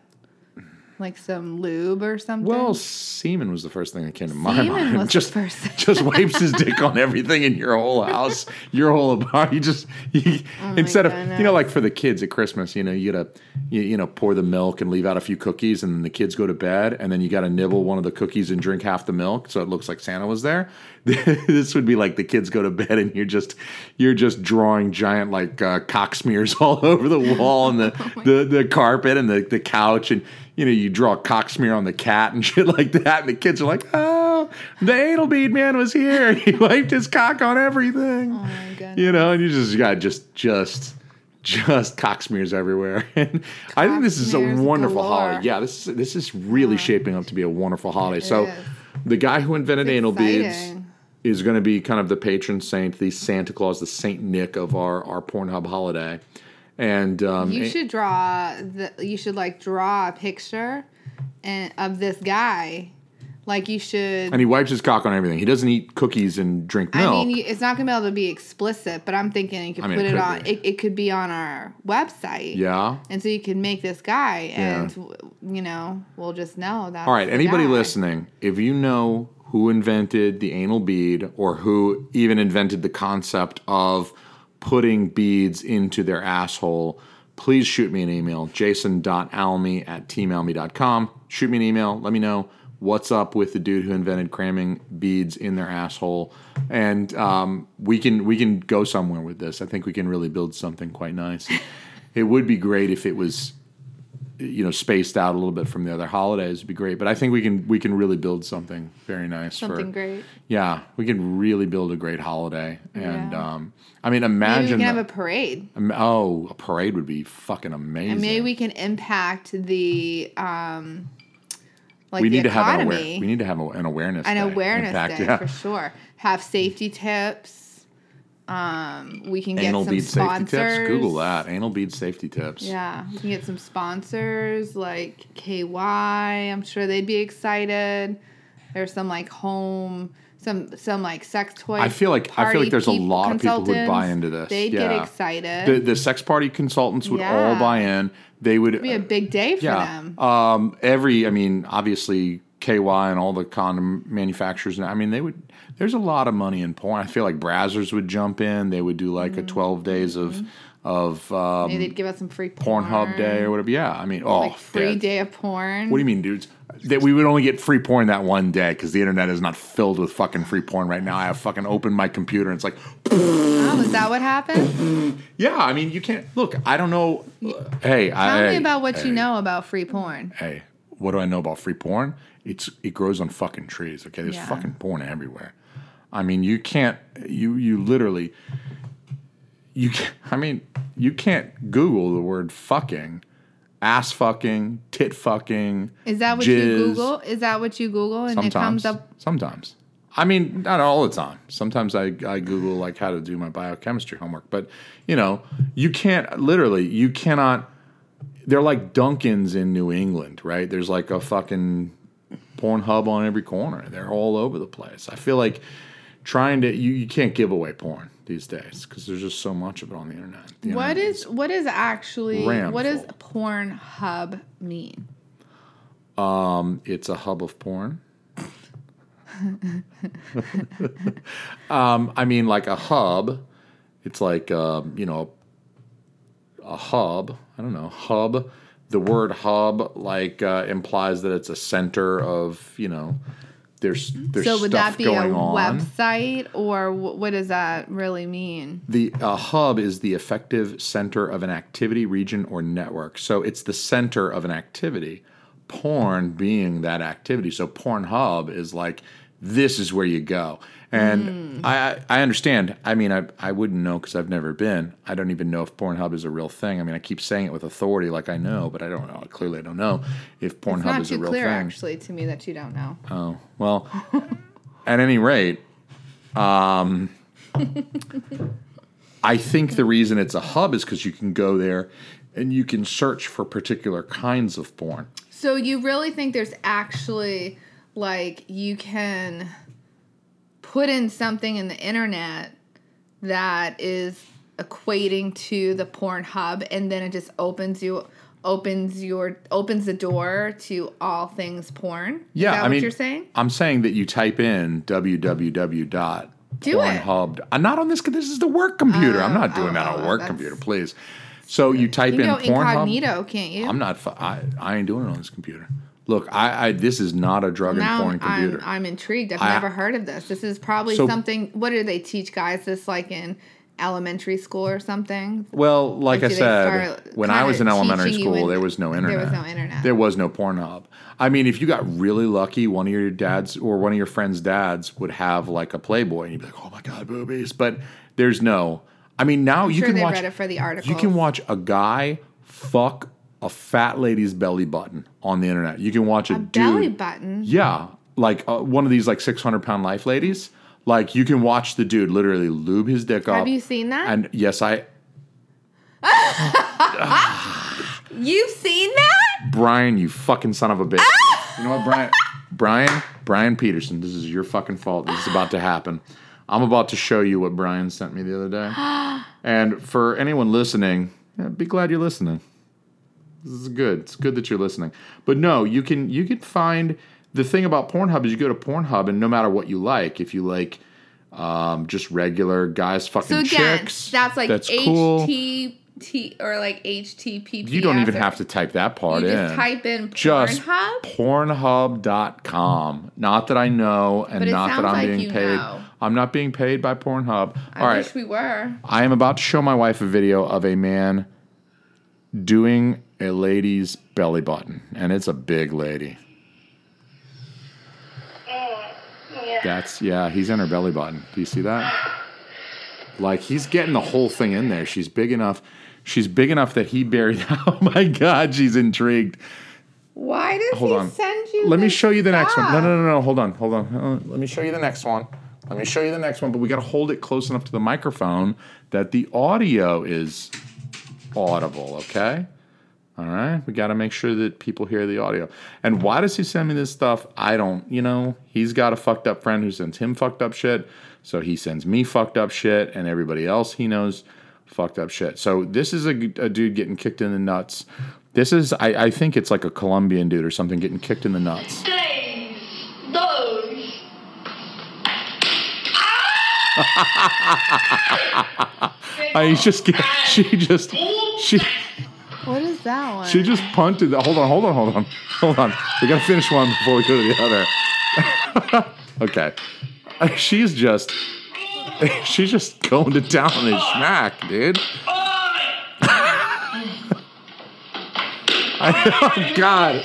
Like some lube or something? well, semen was the first thing that came to my Semen mind. was [laughs] the just, first just wipes his dick on everything in your whole house, your whole apartment. [laughs] You just you, instead of you know, like for the kids at Christmas, you know, you gotta you, you know pour the milk and leave out a few cookies, and then the kids go to bed, and then you gotta nibble one of the cookies and drink half the milk, so it looks like Santa was there. [laughs] this would be like the kids go to bed, and you're just you're just drawing giant like uh, cock smears all over the wall and the the, the carpet and the, the couch, and you know you draw a cock smear on the cat and [laughs] shit like that, and the kids are like, oh, the anal bead man was here, [laughs] he wiped his cock on everything. Oh my goodness. You know, and you just got just just just cock smears everywhere. [laughs] And I think this is a wonderful galore. holiday. Yeah, this is this is really shaping up to be a wonderful holiday. so is. the guy who invented anal beads is going to be kind of the patron saint, the Santa Claus, the Saint Nick of our our Pornhub holiday. And um, You should draw the. You should like draw a picture, and of this guy, like you should. and he wipes his cock on everything. He doesn't eat cookies and drink milk. I mean, it's not gonna be able to be explicit, but I'm thinking you could I mean, put it it, could on. be. It, it could be on our website. yeah. And so you can make this guy, Yeah. and you know, we'll just know that. All right, anybody listening, if you know who invented the anal bead or who even invented the concept of putting beads into their asshole, please shoot me an email, jason.almy at teamalmy.com. Shoot me an email. Let me know what's up with the dude who invented cramming beads in their asshole. And um, we can we can go somewhere with this. I think we can really build something quite nice. it would be great if it was you know spaced out a little bit from the other holidays would be great but i think we can we can really build something very nice Something for great. yeah we can really build a great holiday and Yeah. um i mean Maybe we imagine can have a parade. im- oh a parade would be fucking amazing And maybe we can impact the um like we the need to have an economy. aware, we need to have an awareness an day. awareness day yeah. for sure. Have safety tips. Um, we can get anal some bead sponsors. safety tips google that anal bead safety tips Yeah, we can get some sponsors like KY. I'm sure they'd be excited. There's some like home, some some like sex toy. I feel like- I feel like there's a lot of people who'd buy into this. They'd Yeah. get excited. the, the sex party consultants would all buy in they would It'd be a big day for them. Um, every, I mean, obviously KY and all the condom manufacturers. I mean, they would. There's a lot of money in porn. I feel like Brazzers would jump in. They would do like a 12 days of of um, Maybe they'd give us some free porn. Pornhub day or whatever. Yeah, I mean, oh, Like free day of porn. What do you mean, dudes? That we would only get free porn that one day because the internet is not filled with fucking free porn right now. I have fucking opened my computer and it's like, Oh, is that what happened? [laughs] yeah. I mean, you can't look. I don't know. Hey, Tell I, me about what hey, you know about free porn. hey, what do I know about free porn? It's it grows on fucking trees. Okay, there's Yeah. fucking porn everywhere. I mean, you can't. You you literally. You can [laughs] I mean, you can't Google the word fucking, ass fucking, tit fucking. Is that what jizz. you Google? Is that what you Google and it Sometimes. comes up? Sometimes. I mean, not all the time. Sometimes I, I Google like how to do my biochemistry homework, but you know, you can't literally, you cannot they're like Dunkin's in New England, right? There's like a fucking porn hub on every corner. They're all over the place. I feel like trying to you, you can't give away porn these days because there's just so much of it on the internet. The What internet is what is actually rammed what does full. porn hub mean? Um it's a hub of porn. [laughs] um, I mean, like a hub. It's like um, you know, a hub. I don't know hub. The word hub like uh, implies that it's a center of you know. There's there's so would stuff that be a on. website or what does that really mean? The uh, hub is the effective center of an activity, region, or network. So it's the center of an activity. Porn being that activity. So Pornhub is like this is where you go. And I I understand. I mean, I I wouldn't know because I've never been. I don't even know if Pornhub is a real thing. I mean, I keep saying it with authority, like I know, but I don't know. Clearly, I don't know if Pornhub is a real clear thing. actually to me that you don't know. Oh, well, at any rate, um, I think the reason it's a hub is because you can go there and you can search for particular kinds of porn. So you really think there's actually like you can put in something in the internet that is equating to the porn hub and then it just opens you opens your opens the door to all things porn? Yeah, that I what mean, you're saying? I'm saying that you type in www. Do it. Pornhub. I'm not on this. This is the work computer. I'm not Oh, doing that oh, on a oh, work computer, please. So you type You in Pornhub. incognito, can't you? I'm not. I, I ain't doing it on this computer. Look, I, I this is not a drug and now porn I'm, computer. I'm intrigued. I've I- never heard of this. This is probably So- something. What do they teach guys this like in elementary school or something? Well, like, Like, I said, when I was in elementary school, there was no there internet. was no internet. There was no Pornhub. I mean, if you got really lucky, one of your dads or one of your friends' dads would have like a Playboy, and you'd be like, "Oh my god, boobies!" But there's no. I mean, now you sure can watch. read it for the articles. You can watch a guy fuck a fat lady's belly button on the internet. You can watch a, dude. belly button. Yeah, like uh, one of these like 600 pound life ladies. Like you can watch the dude literally lube his dick up. Have you seen that? And yes, I [laughs] You've seen that? Brian, you fucking son of a bitch. [laughs] you know what, Brian? Brian, Brian Peterson, this is your fucking fault. This is about to happen. I'm about to show you what Brian sent me the other day. [gasps] and for anyone listening, yeah, be glad you're listening. This is good. It's good that you're listening. But no, you can you can find the thing about Pornhub is you go to Pornhub and no matter what you like, if you like um, just regular guys fucking So again, chicks, that's like that's cool. HTT or like HTTP. You don't even have to type that part You in. just type in just Pornhub. pornhub.com. Not that I know and not that I'm like being paid. know. I'm not being paid by Pornhub. I All right. wish we were. I am about to show my wife a video of a man doing a lady's belly button, and it's a big lady. That's yeah, he's in her belly button. Do you see that? Like he's getting the whole thing in there. She's big enough. She's big enough that he buried. [laughs] Oh my god, she's intrigued. Why does Hold he on. send you? Let me show you the next one. No, no, no, no. Hold on, hold on. Uh, Let me show you the next one. Let me show you the next one, but we got to hold it close enough to the microphone that the audio is audible, okay? All right. We got to make sure that people hear the audio. And why does he send me this stuff? I don't, you know, he's got a fucked up friend who sends him fucked up shit. So he sends me fucked up shit and everybody else he knows fucked up shit. So this is a, a dude getting kicked in the nuts. This is, I, I think it's like a Colombian dude or something getting kicked in the nuts. Tres, dos. Uh, he's just, she just, [laughs] she, That one? she just punted. That. Hold on, hold on, hold on, hold on. We got to finish one before we go to the other. [laughs] okay. [laughs] She's just, [laughs] she's just going to town his smack, dude. oh God.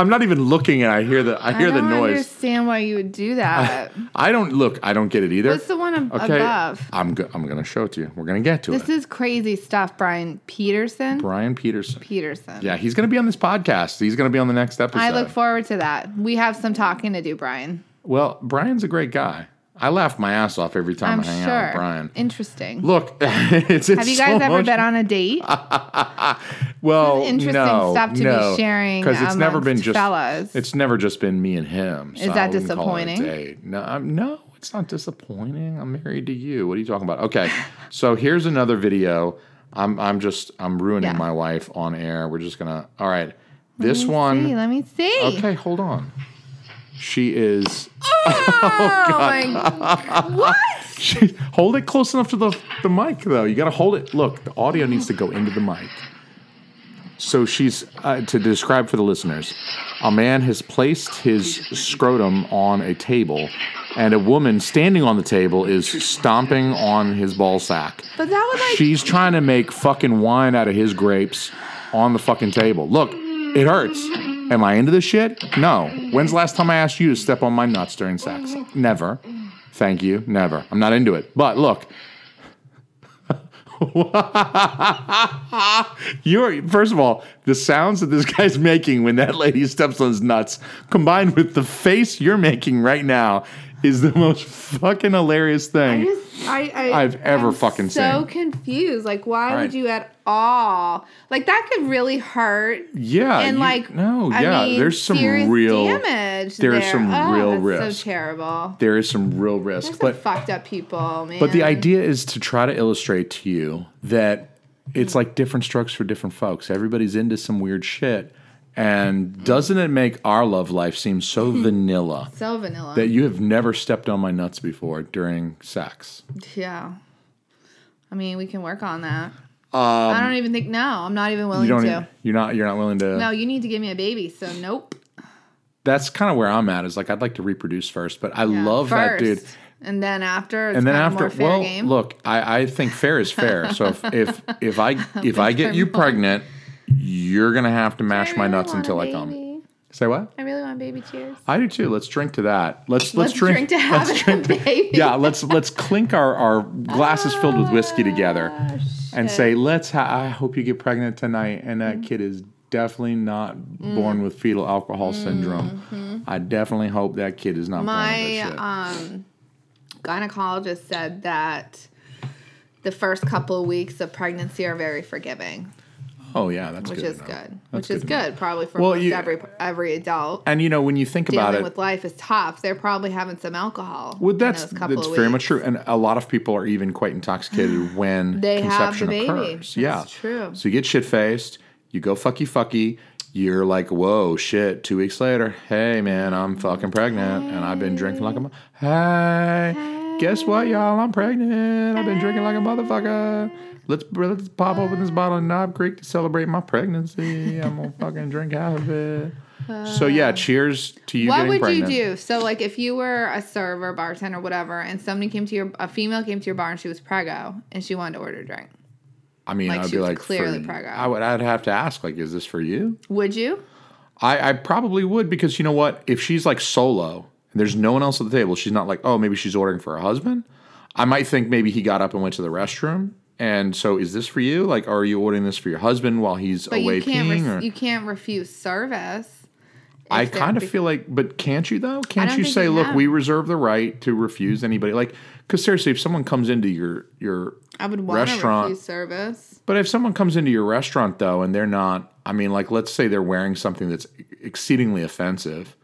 I'm not even looking and I hear the I hear I the don't noise. understand why you would do that. I don't look, I don't get it either. What's the one ab- okay. above? I'm go- I'm going to show it to you. We're going to get to it. This is crazy stuff, Brian Peterson. Brian Peterson. Peterson. Yeah, he's going to be on this podcast. He's going to be on the next episode. I look forward to that. We have some talking to do, Brian. Well, Brian's a great guy. I laugh my ass off every time I'm I hang sure. out with Brian. Interesting. Look, [laughs] it's, it's Have you guys so ever much- been on a date? [laughs] well, interesting no, stuff to be no, sharing because it's never been just fellas. It's never just been me and him. so Is that I wouldn't call it a disappointing? date. No, I'm, no, it's not disappointing. I'm married to you. What are you talking about? Okay, [laughs] so here's another video. I'm I'm just I'm ruining Yeah. my wife on air. We're just gonna. All right, this Let one. See, let me see. Okay, hold on. She is. Oh, [laughs] my what? [laughs] She, hold it close enough to the, the mic, though. You got to hold it. Look, the audio needs to go into the mic. So she's, uh, to describe for the listeners, a man has placed his scrotum on a table, and a woman standing on the table is stomping on his ball sack. But that would like She's trying to make fucking wine out of his grapes on the fucking table. Look, it hurts. Am I into this shit? No. When's the last time I asked you to step on my nuts during sex? Never. Thank you. Never. I'm not into it. But look. [laughs] You're first of all, the sounds that this guy's making when that lady steps on his nuts, combined with the face you're making right now, is the [laughs] most fucking hilarious thing. I just, I, I, I've ever I'm fucking so seen. So confused. Like, why right. would you at all? Like, that could really hurt. Yeah, and you- like, no, I yeah, me's there's some real- damage. there's there. some Oh, real that's risk. So terrible. there is some real risk, There's but fucked up people, man. But the idea is to try to illustrate to you that it's like different strokes for different folks. Everybody's into some weird shit. And doesn't it make our love life seem so [laughs] vanilla so vanilla. that you have never stepped on my nuts before during sex? yeah. I mean, we can work on that. I don't even think. No, I'm not even Um, You willing don't. to. You're not. You're not willing to. No, you need to give me a baby. So nope. That's kind of where I'm at. Is like I'd like to reproduce first, but I Yeah, love that dude. And then after, and then after well game. look I, I think fair is fair so if if, if i [laughs] if i get you pregnant you're gonna have to mash my nuts until i come say what I really want baby cheers. i do too let's drink to that let's let's, Let's drink to having a baby. yeah let's let's clink our our glasses filled with whiskey together Ah, and say let's ha- i hope you get pregnant tonight and Mm-hmm. that kid is definitely not Mm. born with fetal alcohol syndrome i definitely hope that kid is not born Mm-hmm. My with that shit. um, gynecologist said that the first couple of weeks of pregnancy are very forgiving, oh yeah that's which good is know. good. That's which is to know. good, probably for Well, most you- every every adult. and you know when you think about it with life is tough. They're probably having some alcohol. Well, that's that's of very much true, and a lot of people are even quite intoxicated [gasps] when They have the conception baby. occurs. That's yeah, true. So you get shit faced, you go fucky fucky. You're like, whoa, shit. Two weeks later, hey man, I'm fucking pregnant, and I've been drinking like a. mo- Hey, guess what, y'all? I'm pregnant. I've been drinking like a motherfucker. Let's let's pop open this bottle of Knob Creek to celebrate my pregnancy. I'm gonna fucking drink half of it. So yeah, uh, cheers to you What would pregnant. you do? So, like, if you were a server, bartender, whatever, and somebody came to your, a female came to your bar and she was preggo and she wanted to order a drink, I mean, Like, I'd she be was like, clearly for, preggo. I would. I'd have to ask, like, is this for you? would you? I, I probably would because you know what? If she's like solo and there's no one else at the table, she's not like, oh, maybe she's ordering for her husband. I might think maybe he got up and went to the restroom. And so, is this for you? Like, are you ordering this for your husband while he's But away you can't peeing? or? you can't refuse service. I kind of be- feel like, but can't you though? Can't you say, look, have. we reserve the right to refuse anybody? Like, because seriously, if someone comes into your your I would want restaurant, refuse service. But if someone comes into your restaurant though and they're not, I mean, like let's say they're wearing something that's exceedingly offensive.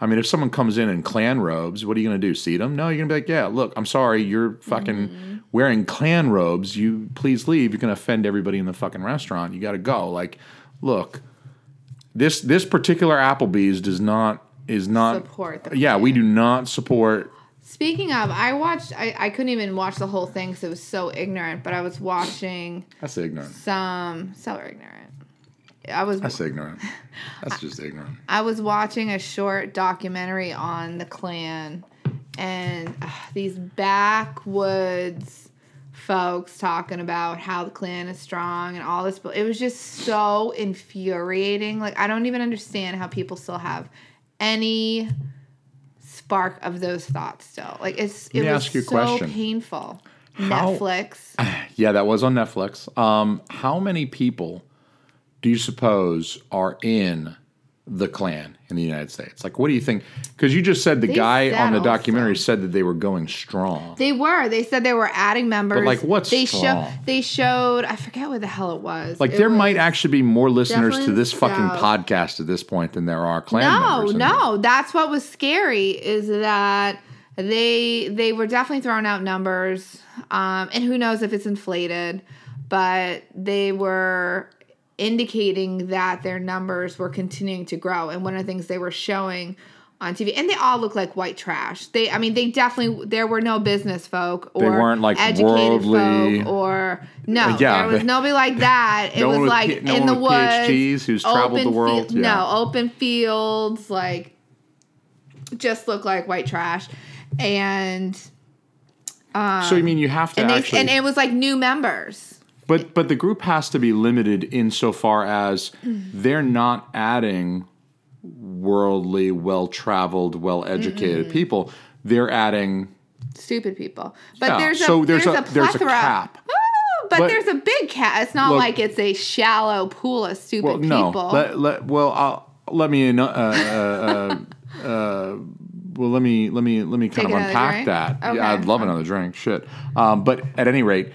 I mean, if someone comes in in Klan robes, what are you going to do? Seat them? No, you're going to be like, yeah, look, I'm sorry, you're fucking Mm-hmm. wearing Klan robes. You please leave. You're going to offend everybody in the fucking restaurant. You got to go. Like, look, this this particular Applebee's does not is not Support the Yeah, we do not support. Speaking of, I watched. I, I couldn't even watch the whole thing because it was so ignorant. But I was watching That's ignorant. some so ignorant. I was That's ignorant. That's just ignorant. [laughs] I was watching a short documentary on the Klan, and uh, these backwoods folks talking about how the Klan is strong and all this. But it was just so infuriating. Like I don't even understand how people still have any spark of those thoughts. Still, like it's it was ask you a so question. painful. How- Netflix. [clears throat] Yeah, that was on Netflix. Um, how many people do you suppose are in the Klan in the United States? Like, what do you think? Because you just said the They guy on the also- documentary said that they were going strong. They were. They said they were adding members. like, what's they strong? Show, they showed. I forget what the hell it was. Like, It there might actually be more listeners to this fucking podcast at this point than there are Klan No, members. no. That's what was scary is that they they were definitely throwing out numbers, um, and who knows if it's inflated, but they were indicating that their numbers were continuing to grow. And one of the things they were showing on TV, and they all look like white trash. They, I mean, they definitely there were no business folk or They weren't, like, educated worldly- folk or no, Uh, yeah, there was nobody like that. [laughs] It No was like no in the woods, PhDs who's traveled the world, field- yeah. No, open fields, like just look like white trash, and so you mean you have to and they actually, and it was like new members. But but the group has to be limited insofar as they're not adding worldly, well traveled, well educated people. They're adding Stupid people, but Yeah, there's a so there's there's, a- a, there's a cap. But, But- there's a big cap. It's not Look- like it's a shallow pool of stupid well no people. let, let well I'll, let me uh, uh, uh, [laughs] uh, well let me let me let me kind Take of unpack drink? that Okay. yeah I'd love another drink shit um, but at any rate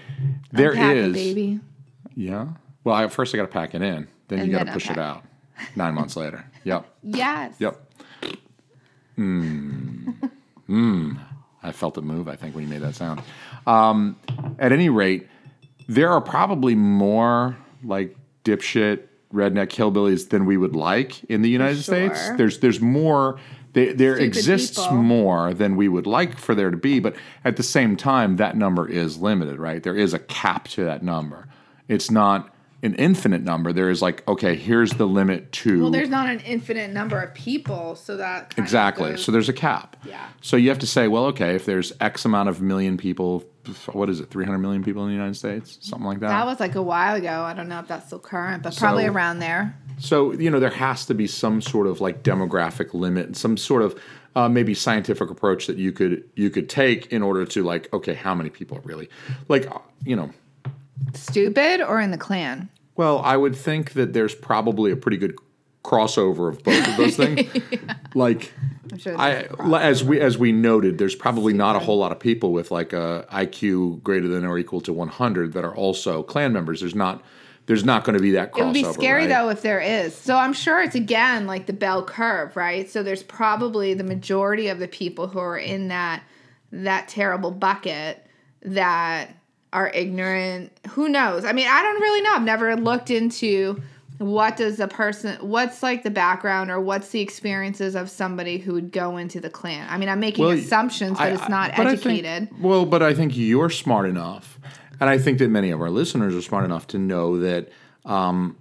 there is it, baby. yeah well I, first I got to pack it in then And you got then to push it unpack. out nine months later yep Yes. Yep. Mmm. Mmm. I felt it move, I think, when you made that sound. Um, at any rate, there are probably more like dipshit redneck hillbillies than we would like in the United States. Sure. There's there's more there, there Stupid exists people. more than we would like for there to be, but at the same time, that number is limited, right? There is a cap to that number. It's not an infinite number. There is like, okay, here's the limit to Well, there's not an infinite number of people, so that Exactly. goes- So there's a cap. Yeah. So you have to say, well, okay, if there's X amount of million people, what is it, 300 million people in the United States? Something like that. that was like a while ago. I don't know if that's still current, but probably So- around there. So, you know, there has to be some sort of like demographic limit, some sort of uh, maybe scientific approach that you could you could take in order to like, okay, how many people really like, you know, Stupid or in the Klan? well, I would think that there's probably a pretty good crossover of both of those [laughs] things. Like I'm sure I as we as we noted, there's probably not a whole lot of people with like a IQ greater than or equal to 100 that are also Klan members. There's not there's not going to be that crossover. It would be scary right? though if there is. So I'm sure it's again like the bell curve, right? So there's probably the majority of the people who are in that that terrible bucket that are ignorant. Who knows? I mean, I don't really know. I've never looked into what does a person what's like the background or what's the experiences of somebody who would go into the Klan. I mean, I'm making Well, assumptions, but I- it's not I think- educated. well, but I think you're smart enough, and I think that many of our listeners are smart enough to know that, um,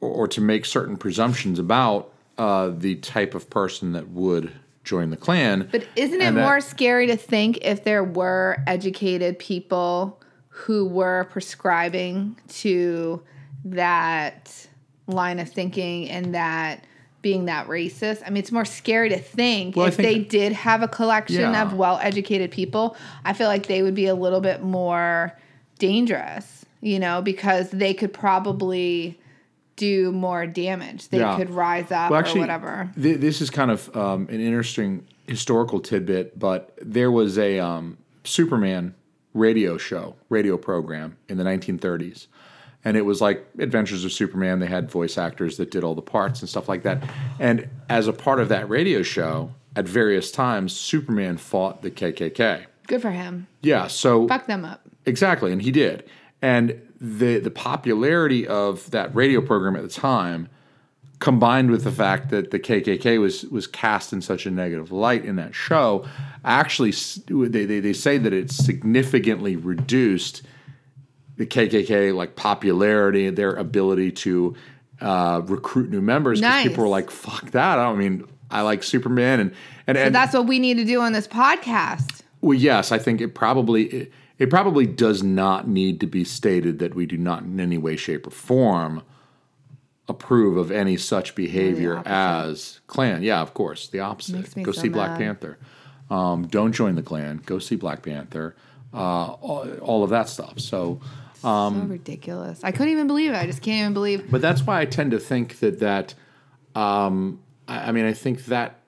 or, or to make certain presumptions about uh, the type of person that would join the Klan. But isn't it that- more scary to think if there were educated people who were prescribing to that line of thinking and that being that racist? I mean, it's more scary to think Well, if think- they did have a collection Yeah. of well educated people, I feel like they would be a little bit more dangerous, you know, because they could probably do more damage. They Yeah. could rise up Well, or whatever. th- this is kind of um, an interesting historical tidbit, but there was a um, Superman radio show, radio program in the 1930s. And it was like Adventures of Superman. They had voice actors that did all the parts and stuff like that. And as a part of that radio show, at various times, Superman fought the KKK. Good for him. Yeah, so Fuck them up. Exactly, and he did. And the the popularity of that radio program at the time, combined with the fact that the KKK was was cast in such a negative light in that show, actually they they, they say that it significantly reduced the KKK like popularity, their ability to uh, recruit new members. Because Nice. people were like, "Fuck that!" I don't mean I like Superman, and and, So and that's what we need to do on this podcast. well, yes, I think it probably it, it probably does not need to be stated that we do not in any way, shape, or form approve of any such behavior as Klan. Yeah, of course, the opposite. Go so see Black. Panther. Um, don't join the Klan. Go see Black Panther. Uh, all, all of that stuff. So, so ridiculous. I couldn't even believe it. I just can't even believe. but that's why I tend to think that that um, I, I mean, I think that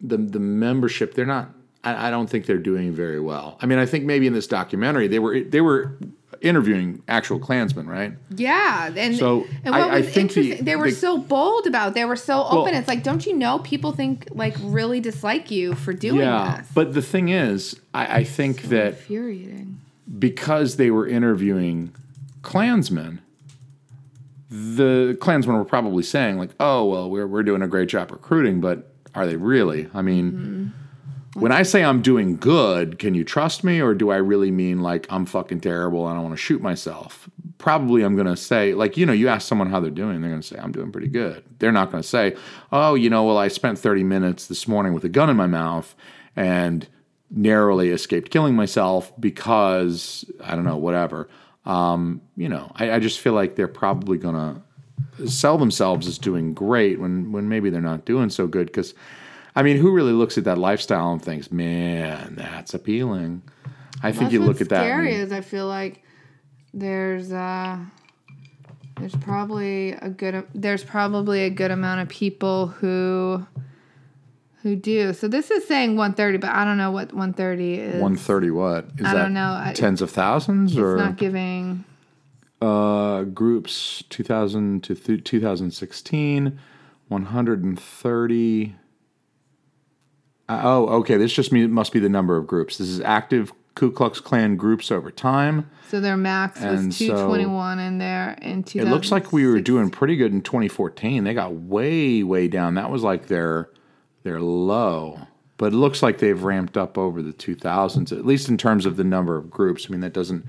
the the membership they're not. I, I don't think they're doing very well. I mean, I think maybe in this documentary they were they were interviewing actual Klansmen, right? Yeah, and So, and what I- I was think the- interesting, they were the- so bold about. it. They were so Well- open. It's like, don't you know, people think like really dislike you for doing yeah, this. but the thing is, I, I think that infuriating. Because they were interviewing Klansmen, the Klansmen were probably saying like, "Oh, well, we're we're doing a great job recruiting, but are they really? I mean." Mm-hmm. When I say I'm doing good, can you trust me, or do I really mean like I'm fucking terrible and I want to shoot myself? Probably I'm gonna say like you know you ask someone how they're doing, they're gonna say I'm doing pretty good. They're not gonna say, oh you know well I spent 30 minutes this morning with a gun in my mouth and narrowly escaped killing myself because I don't know whatever. Um, you know I, I just feel like they're probably gonna sell themselves as doing great when when maybe they're not doing so good because I mean who really looks at that lifestyle and thinks man that's appealing I think That's you look at that and Scary you- is I feel like there's uh there's probably a good there's probably a good amount of people who who do. So this is saying 130, but I don't know what 130 is. 130 what is I that don't know. I- tens of thousands it's or not giving uh, groups 2000 to th- 2016 130 uh, oh okay this just mean, must be the number of groups this is active ku klux klan groups over time so their max And was so 221 in there in 2000. it looks like we were doing pretty good in 2014 they got way way down that was like their their low but it looks like they've ramped up over the 2000s at least in terms of the number of groups i mean that doesn't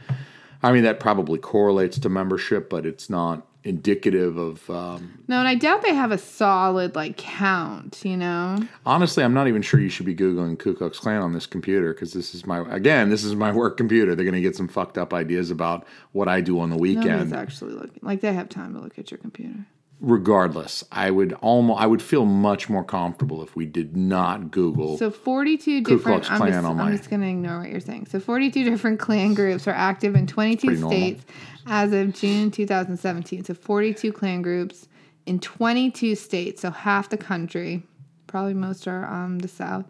i mean that probably correlates to membership but it's not indicative of um, No, and I doubt they have a solid like count, you know. honestly i'm not even sure you should be googling ku klux klan on this computer because this is my again this is my work computer they're going to get some fucked up ideas about what i do on the Nobody's weekend actually looking. Like they have time to look at your computer. Regardless i would almost i would feel much more comfortable if we did not google So 42 Ku different. Klux I'm, Klan just, on I'm just going to ignore what you're saying. So 42 different Klan groups are active in 22 Pretty normal. states as of June 2017. So 42 Klan groups in 22 states. So half the country. Probably most are um the South.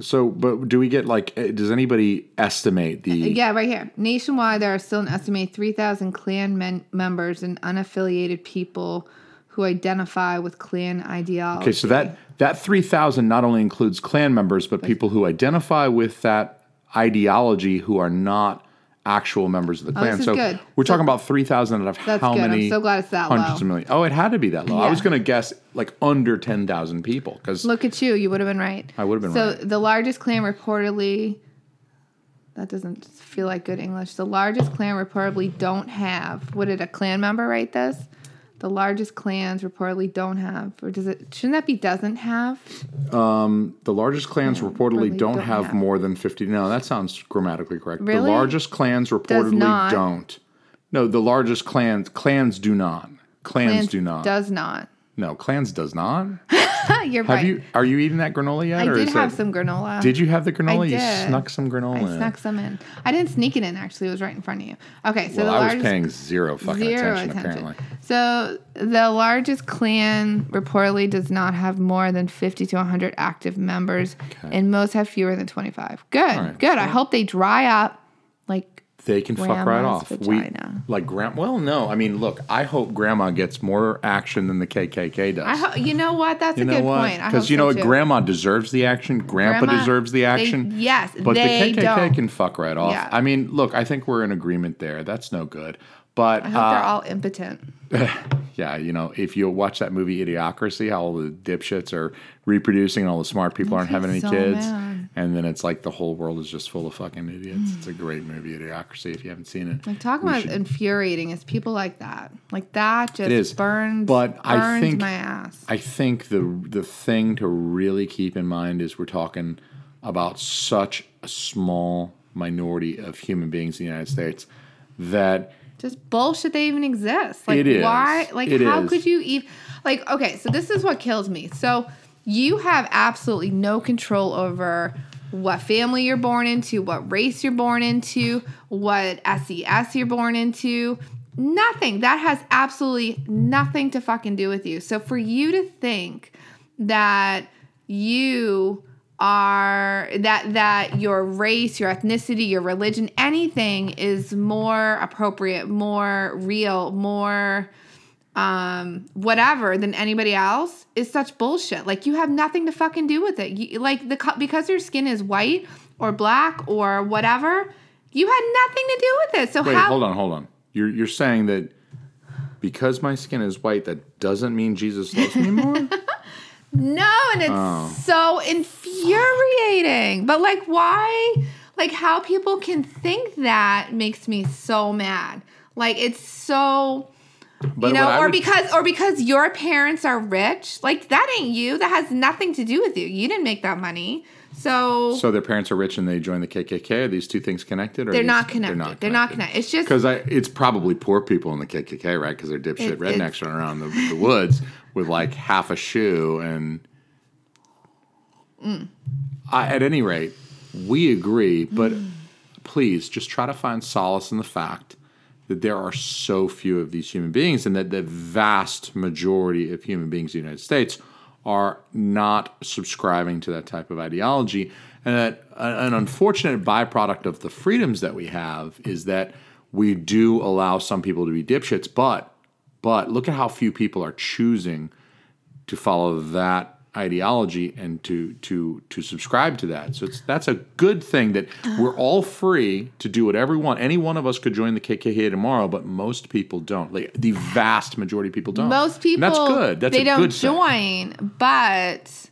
So, but do we get like? eh, Does anybody estimate the? Yeah, right here. Nationwide, there are still an estimated 3,000 Klan men- members and unaffiliated people who identify with Klan ideology. Okay, so that that three thousand not only includes Klan members, but people who identify with that ideology who are not actual members of the oh, Klan. Oh, this is so good. we're So- talking about three thousand out of That's how good. I'm many? so glad it's that hundreds low. of millions. Oh, it had to be that low. I was going to guess like under ten thousand people because Look at you. You would have been right. I would have been so right. the largest Klan reportedly. That doesn't feel like good English. The largest Klan reportedly don't have. What did a Klan member write this? The largest clans reportedly don't have, or does it? Shouldn't that be doesn't have? Um, the largest clans reportedly reportedly don't, don't have, have. more than fifty. No, that sounds grammatically correct. Really? The largest clans reportedly not. don't. No, the largest clans clans do not. Clans, Clans do not. Does not. No, clans does not. [laughs] You're Have right. you? Are you eating that granola yet? I did have that, some granola. Did you have the granola? You did. snuck some granola. I in. snuck some in. I didn't sneak it in. Actually, it was right in front of you. Okay, so Well, the I was paying zero fucking zero attention, attention. Apparently, So the largest Klan reportedly does not have more than 50 to 100 active members, and most have fewer than 25. Good, right, good. I hope they dry up. They can fuck right Grandma's off. vagina. We like grand. Well, no. I mean, look. I hope Grandma gets more action than the KKK does. I, ho- you know what? That's you a good what? point. Because you know so what. Grandma deserves the action. Grandpa Grandma- deserves the they- action. yes, but they the KKK don't. can fuck right off. Yeah. I mean, look. I think we're in agreement there. That's no good. But I hope uh, they're all impotent. [laughs] yeah, you know, if you watch that movie Idiocracy, how all the dipshits are reproducing and all the smart people aren't having any so kids, mad. And then it's like the whole world is just full of fucking idiots. it's a great movie, Idiocracy. If you haven't seen it, Like talking about should- infuriating is people like that. Like that just is. burns, But I think- my ass. I think the the thing to really keep in mind is we're talking about such a small minority of human beings in the United States that just bullshit they even exist. Like It is. why like It how is. could you even like okay, so this is what kills me. So you have absolutely no control over what family you're born into, what race you're born into, what SES you're born into. Nothing. That has absolutely nothing to fucking do with you. So for you to think that you are that that your race, your ethnicity, your religion, anything is more appropriate, more real, more um whatever than anybody else is such bullshit. Like you have nothing to fucking do with it. You, like the because your skin is white or black or whatever, you had nothing to do with it. So Wait, how hold on, hold on. You're you're saying that because my skin is white, that doesn't mean Jesus loves me more? [laughs] No, and it's Oh. so infuriating. But like, why? Like, how people can think that makes me so mad. Like, it's so. But you know, or would- because or because your parents are rich, like that ain't you. That has nothing to do with you. You didn't make that money, so, So their parents are rich and they join the KKK. Are these two things connected? Or they're these- not connected. They're not connected. It's just Because I. it's probably poor people in the KKK, right? Because they're dipshit It- rednecks running around the, the woods with like half a shoe. And Mm. I, at any rate, we agree. But please just try to find solace in the fact that there are so few of these human beings and that the vast majority of human beings in the United States are not subscribing to that type of ideology. And that an unfortunate byproduct of the freedoms that we have is that we do allow some people to be dipshits, but but look at how few people are choosing to follow that ideology and to to to subscribe to that. So it's that's a good thing that we're all free to do whatever we want. Any one of us could join the KKK tomorrow, but most people don't. Like the vast majority of people don't. most people And that's good. That's they a don't good thing. join but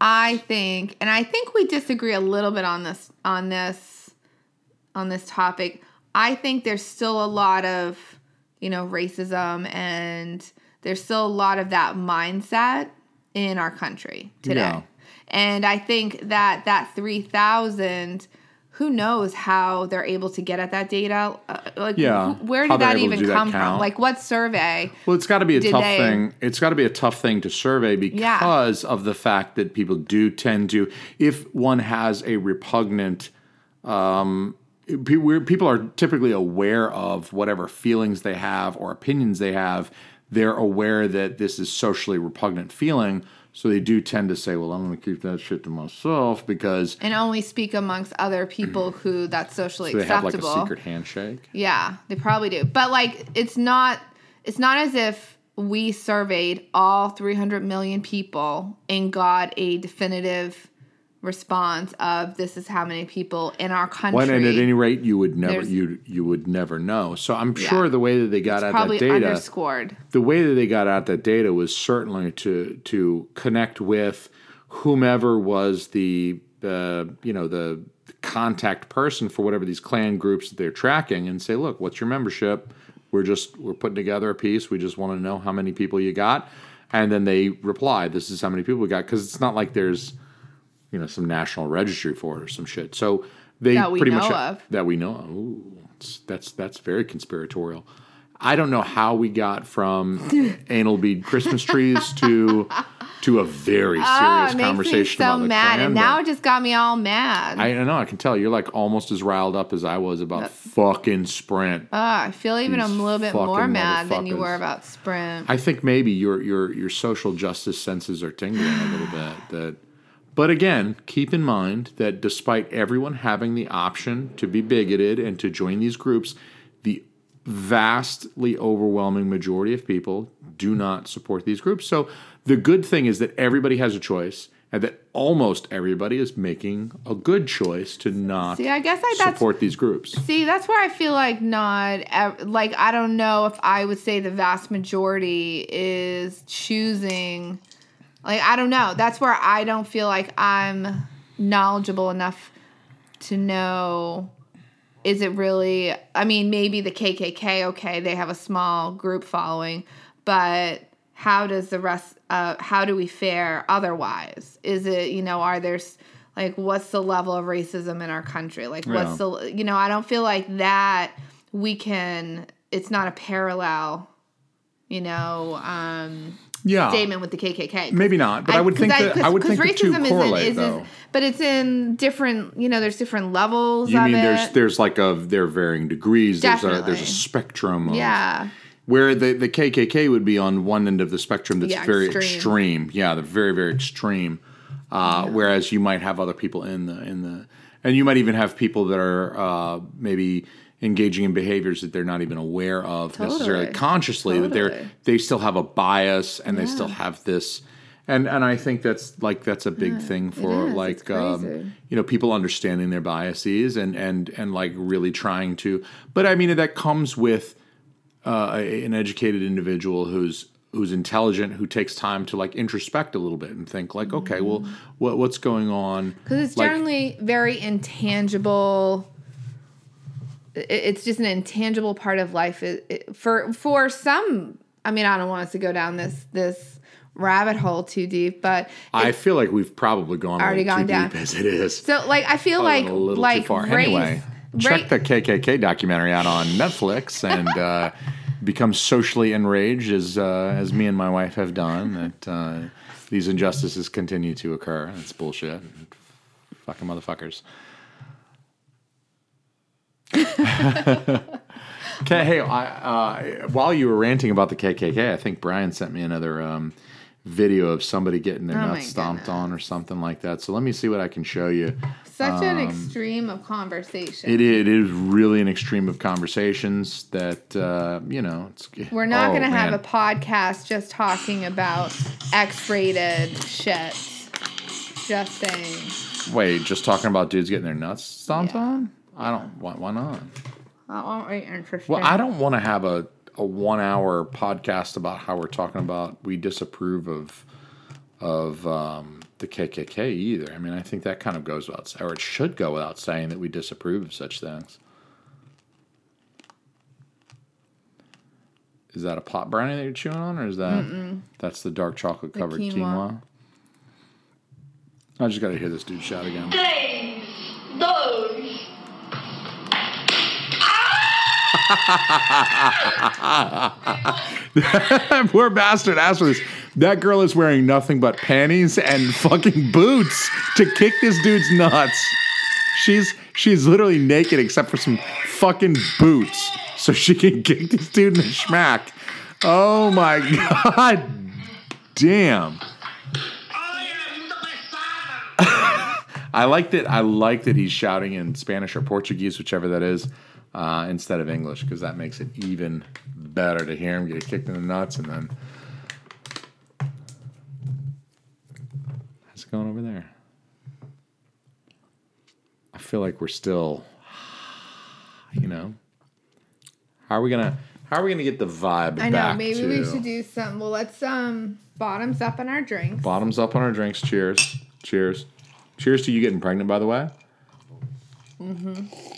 i think and i think we disagree a little bit on this on this on this topic i think there's still a lot of you know racism and there's still a lot of that mindset in our country today Yeah. and i think that that 3000 who knows how they're able to get at that data uh, like Yeah. who- where did that even do that come from like what survey Well, it's got to be a tough they- thing. It's got to be a tough thing to survey because of the fact that people do tend to, if one has a repugnant, um, people are typically aware of whatever feelings they have or opinions they have. They're aware that this is socially repugnant feeling, so they do tend to say, "Well, I'm going to keep that shit to myself," because and only speak amongst other people [clears throat] who that's socially they have like a secret handshake. Yeah, they probably do. But like it's not it's not as if we surveyed all 300 million people and got a definitive response of this is how many people in our country. When and at any rate, you would never you you would never know. So I'm Yeah. sure the way that they got out that data. underscored. the way that they got out that data was certainly to to connect with whomever was the uh, you know the contact person for whatever these Klan groups that they're tracking and say look what's your membership we're just we're putting together a piece we just want to know how many people you got and then they reply this is how many people we got because it's not like there's you know some national registry for it or some shit so they pretty know much of. that we know of. Ooh, that's that's very conspiratorial I don't know how we got from [laughs] anal bead Christmas trees to to a very serious Oh, it conversation so about the mad, Klan, and now it just got me all mad. I, I know I can tell you're like almost as riled up as I was about fucking Sprint. Ah, I feel even These a little bit more mad than you were about Sprint. I think maybe your your your social justice senses are tingling a little bit. That, but again, keep in mind that despite everyone having the option to be bigoted and to join these groups, the vastly overwhelming majority of people do not support these groups. So the good thing is that everybody has a choice. And that almost everybody is making a good choice to not See, I guess I, support these groups. See, that's where I feel like not like I don't know if I would say the vast majority is choosing like I don't know. That's where I don't feel like I'm knowledgeable enough to know is it really I mean maybe the KKK okay, they have a small group following, but how does the rest uh how do we fare otherwise? Is it, you know, are there like what's the level of racism in our country? Like Yeah. what's the you know, I don't feel like that we can it's not a parallel, you know, um Yeah. statement with the KKK. Maybe not, but I would think that- I would think the two racism correlate, is- is- though. but it's in different. You know, there's different levels You mean it. there's there's like a there are varying degrees. There's a there's a spectrum. Of, yeah. Where the, the KKK would be on one end of the spectrum that's Yeah, very extreme. extreme. Yeah, the very very extreme. Uh, Whereas you might have other people in the in the, and you might even have people that are uh, maybe engaging in behaviors that they're not even aware of necessarily Totally. consciously that they're they still have a bias and they still have this. And, and I think that's like that's a big thing for is. like um, you know people understanding their biases and and and like really trying to but i mean that comes with uh, an educated individual who's who's intelligent who takes time to like introspect a little bit and think like okay well what what's going on Because it's Like, generally very intangible. It's just an intangible part of life. It, it- for for some, I mean, I don't want us to go down this this rabbit hole too deep, but i feel like we've probably gone Already gone too down. deep as it is. So like I feel like a little like too far. Race, anyway check the kkk documentary out on netflix [laughs] and uh, become socially enraged as uh, as me and my wife have done that uh, these injustices continue to occur. It's bullshit. Fucking motherfuckers Okay, hey, I, uh, while you were ranting about the KKK, I think Brian sent me another um, video of somebody getting their Oh nuts stomped goodness. on or something like that. So let me see what I can show you. such an extreme of conversation. um, It, it is really an extreme of conversations that uh, you know. It's, We're not oh, going to have a podcast just talking about X-rated shit. Just saying. Wait, just talking about dudes getting their nuts stomped Yeah. on? I don't. Why, why not? That won't be interesting. Well, I don't want to have a, a one hour podcast about how we're talking about we disapprove of of um, the KKK either. I mean, I think that kind of goes without or it should go without saying that we disapprove of such things. Is that a pot brownie that you're chewing on, or is that that's the dark chocolate covered quinoa. quinoa? I just got to hear this dude shout again. Três, [laughs] Poor bastard asked for this. That girl is wearing nothing but panties and fucking boots to kick this dude's nuts. She's she's literally naked except for some fucking boots, so she can [laughs] kick this dude in the schmack. Oh my [laughs] god, damn! I like that. I like that he's shouting in Spanish or Portuguese, whichever that is, uh, instead of English, because that makes it even better to hear him get kicked in the nuts and then. How's it going over there? I feel like we're still, you know. How are we gonna? How are we gonna get the vibe I know. Maybe to we should do some. Well, let's um bottoms up on our drinks. bottoms up on our drinks? Cheers! Cheers! Cheers to you getting pregnant, by the way. Mm-hmm.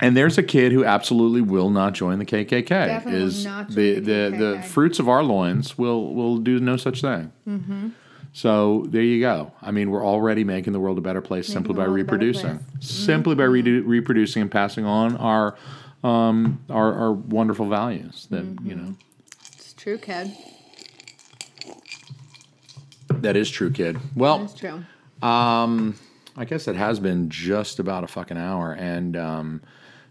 And there's a kid who absolutely will not join the KKK. Definitely is the, the the, the fruits of our loins will will do no such thing. Mm-hmm. So there you go. I mean, we're already making the world a better place simply by world a better reproducing, simply by Mm-hmm. redu- reproducing and passing on our um, our, our wonderful values. That Mm-hmm. you know It's true, kid. that is true, kid. Well, It's true. I guess it has been just about a fucking hour, and um,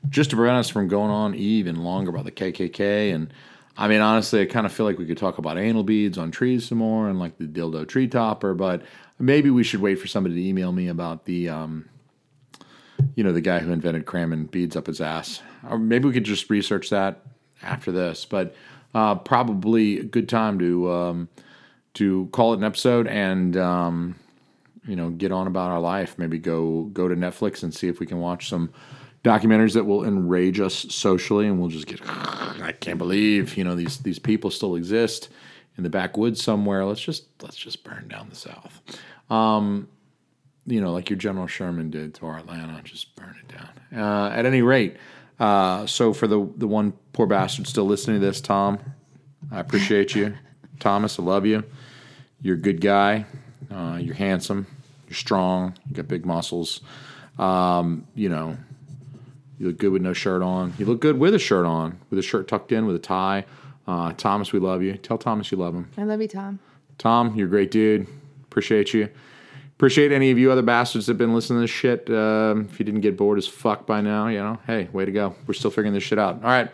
just to prevent us from going on even longer about the KKK, and I mean, honestly, I kind of feel like we could talk about anal beads on trees some more, and like the dildo tree topper, but maybe we should wait for somebody to email me about the, um, you know, the guy who invented cramming beads up his ass, or maybe we could just research that after this, but uh, probably a good time to um, to call it an episode and. Um, you know get on about our life maybe go go to netflix and see if we can watch some documentaries that will enrage us socially and we'll just get i can't believe you know these these people still exist in the backwoods somewhere let's just let's just burn down the south um you know like your general sherman did to our atlanta just burn it down uh, at any rate uh, so for the the one poor bastard still listening to this tom i appreciate you thomas i love you you're a good guy. Uh, you're handsome. You're strong. You got big muscles. Um, you know, you look good with no shirt on. You look good with a shirt on, with a shirt tucked in, with a tie. Uh, Thomas, we love you. Tell Thomas you love him. I love you, Tom. Tom, you're a great dude. Appreciate you. Appreciate any of you other bastards that have been listening to this shit. Um, if you didn't get bored as fuck by now, you know, hey, way to go. We're still figuring this shit out. All right.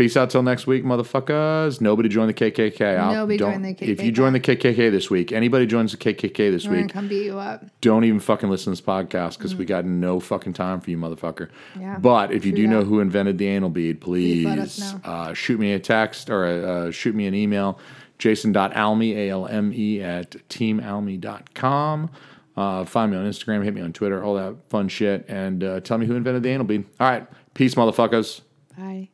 Peace out till next week, motherfuckers. Nobody join the KKK. I'll- Nobody join the KKK. If you join the KKK this week, anybody joins the KKK this We're week, come beat you up. don't even fucking listen to this podcast because we got no fucking time for you, motherfucker. Yeah, but if you do know who invented the anal bead, please. Uh, shoot me a text or uh, shoot me an email, jason.alme, A-L-M-E, at teamalme.com. Uh, find me on Instagram, hit me on Twitter, all that fun shit, and uh, tell me who invented the anal bead. All right. Peace, motherfuckers. Bye.